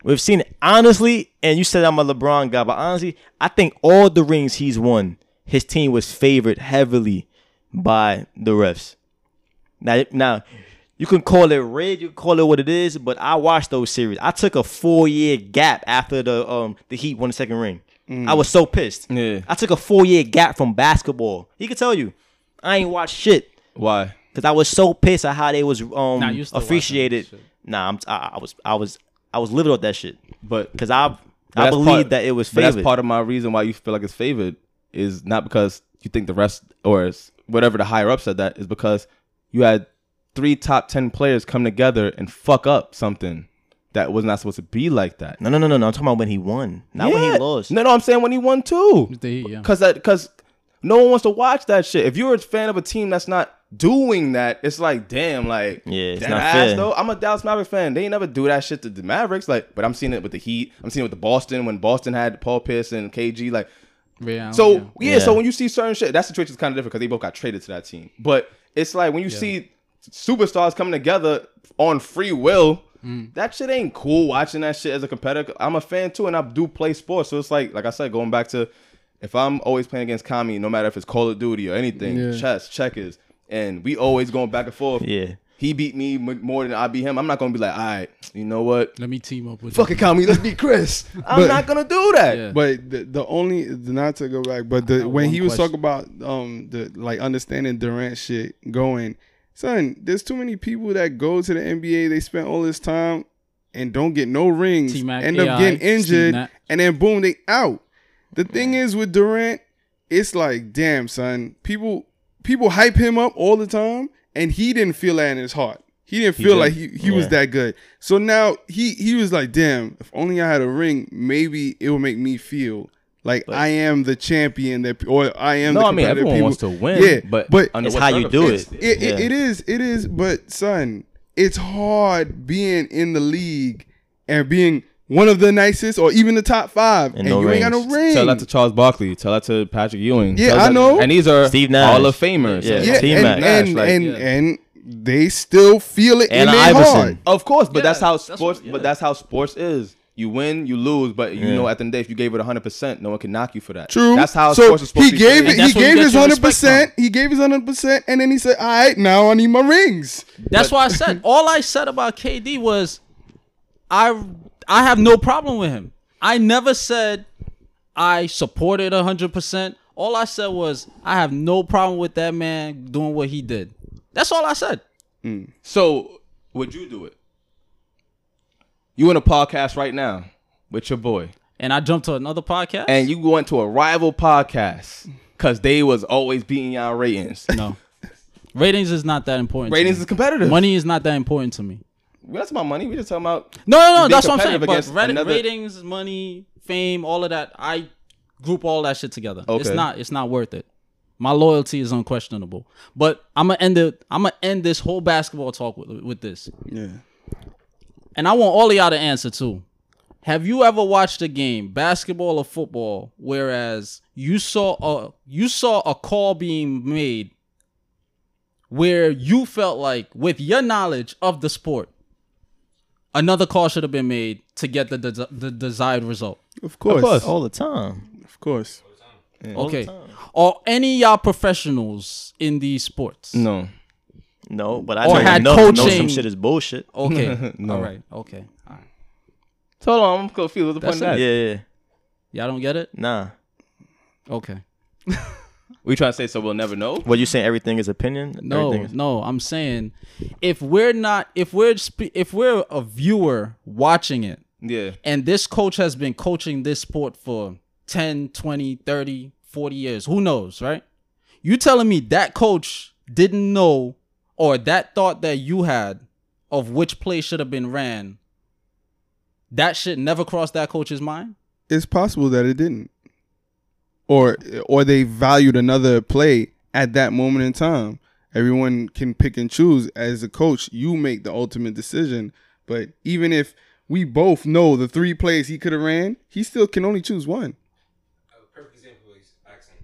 We've seen it honestly, and you said I'm a LeBron guy, but honestly, I think all the rings he's won, his team was favored heavily by the refs. Now, now you can call it red, you can call it what it is, but I watched those series. I took a four year gap after the um the Heat won the second ring. I was so pissed. Yeah. I took a four year gap from basketball. He could tell you, I ain't watched shit Why? because I was so pissed at how they was um Nah, you appreciated. Nah, I'm, I, I was I was I was livid with that shit But because I But I believe part- that it was But that's part of my reason why you feel like it's favored is not because you think the rest or is whatever the higher up said that is because you had three top ten players come together and fuck up something that was not supposed to be like that. no, no, no, no, no. I'm talking about when he won, not when he lost. No, no, I'm saying when he won too. The Heat, yeah. Cause that cause no one wants to watch that shit. If you're a fan of a team that's not doing that, it's like damn, like Yeah, it's that not ass fair. though. I'm a Dallas Mavericks fan. They ain't never do that shit to the Mavericks. Like, but I'm seeing it with the Heat. I'm seeing it with the Boston when Boston had Paul Pierce and KG. Like, Ray Allen, so yeah. yeah, Yeah. so when you see certain shit, that situation is kind of different because they both got traded to that team. But it's like when you see superstars coming together on free will. Mm. That shit ain't cool watching that shit as a competitor. I'm a fan too, and I do play sports. So it's like, like I said, going back to if I'm always playing against Kami, no matter if it's Call of Duty or anything, Yeah. chess, checkers, and we always going back and forth. Yeah, He beat me more than I beat him. I'm not gonna be like, all right, you know what? Let me team up with Fuck you. it, Kami, let's beat Chris. I'm But- not gonna do that. Yeah. But the, the only not to go back, but the when one he was question. talking about um the like understanding Durant shit going, son, there's too many people that go to the NBA, they spend all this time and don't get no rings, T-Mac, end AI, up getting Steve injured, Nash. and then boom, they out. The thing is with Durant, it's like, damn, son, people people hype him up all the time, and he didn't feel that in his heart. He didn't feel did. like he, he was that good. So now he he was like, damn, if only I had a ring, maybe it would make me feel like I am the champion that, or I am. No, the I mean everyone people. wants to win. Yeah, but but It's how you do circumstances? it. it, it, Yeah. it is, it is. But son, it's hard being in the league and being one of the nicest or even the top five, and, And no you ain't got no ring. Tell that to Charles Barkley. Tell that to Patrick Ewing. Yeah, Tell I that- know. And these are Steve Nash. Hall of Famers. Yeah. yeah, Team and Mac. and Like, and, yeah. and they still feel it And in their Iverson. heart. Of course, but Yeah, that's how that's sports. what- yeah. But that's how sports is. You win, you lose, but you Yeah. know at the end of the day, if you gave it 100, percent no one can knock you for that. True. That's how so sports is supposed he to be. gave it. He that's where you gave his hundred percent. He gave his hundred percent, and then he said, "All right, now I need my rings." That's why I said all I said about KD was I I have no problem with him. I never said I supported hundred percent. All I said was I have no problem with that man doing what he did. That's all I said. Mm. So would you do it? You in a podcast right now with your boy, And I jumped to another podcast. and you went to a rival podcast because they was always beating y'all ratings. no. Ratings is not that important. to ratings me. is competitive. Money is not that important to me. That's about money. We just talking about No, no, no. That's what I'm saying. competitive But against another- ratings, money, fame, all of that, I group all that shit together. It's not. It's not worth it. My loyalty is unquestionable. But I'm gonna end it. I'm gonna end this whole basketball talk with with this. Yeah. And I want all of y'all to answer too. Have you ever watched a game, basketball or football, whereas you saw a you saw a call being made where you felt like with your knowledge of the sport, another call should have been made to get the des- the desired result. Of course. course. all the time. Of course. Okay. Or any of y'all professionals in these sports? no. No, but I Or know had enough to know coaching. some shit is bullshit. Okay. No. All right. Okay. All right. So hold on, I'm confused. What's the point of That's that? Yeah, yeah, Y'all don't get it? nah. Okay. We trying to say so we'll never know. What you saying? Everything is opinion. No, is- no, I'm saying if we're not if we're if we're a viewer watching it Yeah. and this coach has been coaching this sport for 10, 20, 30, 40 years, who knows, right? You telling me that coach didn't know or that thought that you had of which play should have been ran that shit never crossed that coach's mind. It's possible that it didn't, or or they valued another play at that moment in time. Everyone can pick and choose. As a coach, you make the ultimate decision. But even if we both know the three plays he could have ran, he still can only choose one. Perfect example is accent.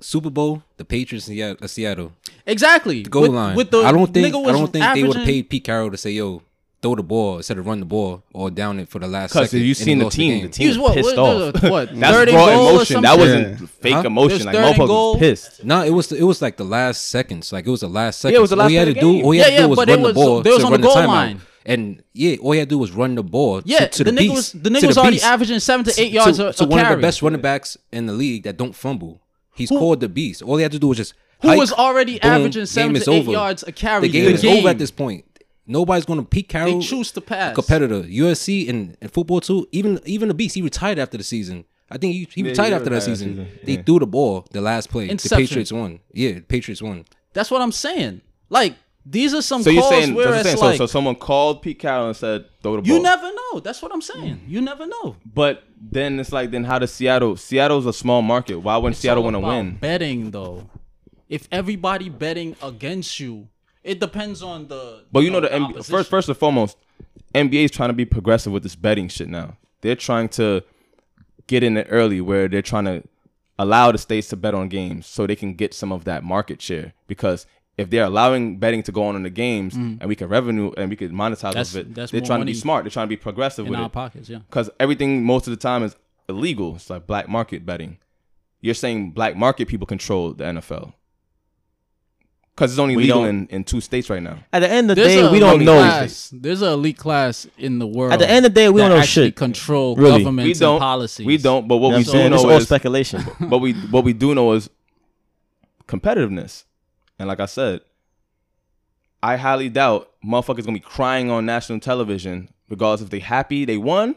Super Bowl, the Patriots in Seattle- uh, Seattle. Exactly. The goal With- line. With the I don't think I don't think they would have paid Pete Carroll to say, "Yo, throw the ball instead of run the ball or down it for the last Because you and seen the team, the game. team He was what? pissed what, off. what That's raw emotion. That wasn't Yeah. fake Huh? Emotion. Like third motherfuckers goal. was pissed. No, it was it was like the last seconds. Like it was the last seconds. it was the all last he had to do. game. All he had to yeah, do was but it run the was- ball they was to on run the the goal line. And yeah, all he had to do was run the ball. Yeah, to, the, the, nigga beast, was the nigga was already beast. averaging seven to eight yards to, a, to a one of the best running backs in the league that don't fumble. He's Who- called the beast. All he had to do was just Who hike, was already boom, averaging seven to eight over. yards a carry. The game in is over at this point. Nobody's going to Pete Carroll. They choose to pass. competitor. USC and, and football too. Even even the beast, he retired after the season. I think he, he Yeah, retired he after that season. season. They Yeah. threw the ball the last play. Inception. The Patriots won. Yeah, the Patriots won. That's what I'm saying. Like these are some So you're calls saying, where so, it's saying like so someone called Pete Carroll and said throw the ball. you never know. That's what I'm saying. Mm. You never know. But then it's like, then how does Seattle? Seattle's a small market. Why wouldn't Seattle want to win? Betting though, if everybody betting against you, it depends on the. But you know the NBA, first, first and foremost, NBA is trying to be progressive with this betting shit now. They're trying to get in it early, where they're trying to allow the states to bet on games so they can get some of that market share. Because if they're allowing betting to go on in the games and we can revenue and we can monetize Mm. That's- it, they're trying to be smart. They're trying to be progressive in with our it. pockets, yeah. because everything most of the time is illegal. It's like black market betting. You're saying black market people control the NFL because it's only We legal in, in two states right now. At the end of the day, we don't know. Class, there's an elite class in the world. At the end of the day, we don't know actually shit. Control Really. governments We don't. and policies. We don't. But what You know we what I'm saying? do It's know all is, speculation. but we what we do know is competitiveness. And like I said, I highly doubt motherfuckers gonna be crying on national television, regardless if they happy they won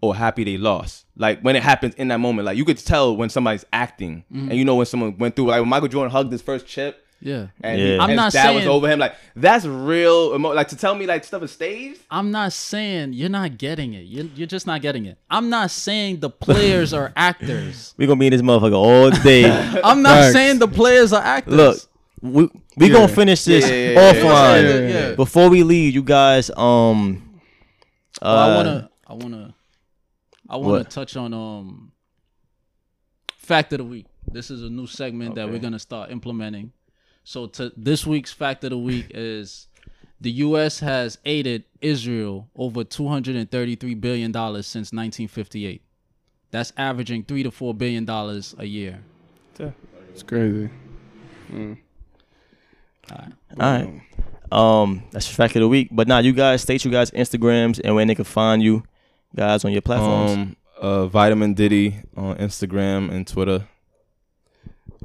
or happy they lost. Like when it happens in that moment, like you could tell when somebody's acting, mm-hmm. and you know when someone went through. Like when Michael Jordan hugged his first chip, Yeah. and Yeah. he- I'm his not dad was saying- over him. Like that's real. Emo- like to tell me like stuff is staged. I'm not saying you're not getting it. You're, you're just not getting it. I'm not saying the players are actors. we gonna be in this motherfucker all day. I'm not Facts. saying the players are actors. Look, we we Yeah. gonna finish this Yeah, yeah, yeah, yeah. offline. Yeah, yeah, yeah. Before we leave, you guys, um, uh, Well, I wanna, I wanna, I wanna What? touch on um, fact of the week. This is a new segment that we're gonna start implementing. So to this week's fact of the week is the U.S. has aided Israel over 233 billion dollars since 1958. That's averaging three to four billion dollars a year. It's crazy. all right. Um, that's the fact of the week. But now you guys state you guys Instagrams and where they can find you guys on your platforms. Um, uh, Vitamin Diddy on Instagram and Twitter.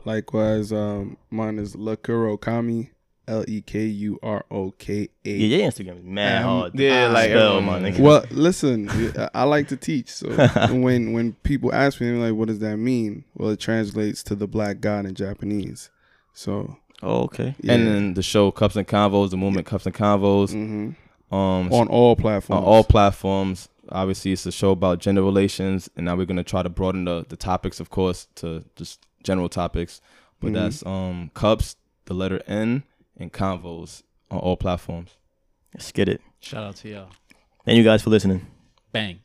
Likewise, um, mine is Lekuro Kami, L E K U R O K A. yeah, your Instagram is mad Um, hard. to yeah, like, spell, um, my nigga. Well, listen, I- I like to teach. So when when people ask me, they're like, "What does that mean?" Well, it translates to the black god in Japanese. So Oh, okay. yeah. And then the show Cups and Convos, the movement Cups and Convos, Mhm. um, on all platforms. on all platforms. Obviously, it's a show about gender relations, and now we're gonna try to broaden the, the topics, of course, to just general topics. But Mhm. that's um Cups, the letter N, and Convos on all platforms. Let's get it. Shout out to y'all. Thank you guys for listening. Bang.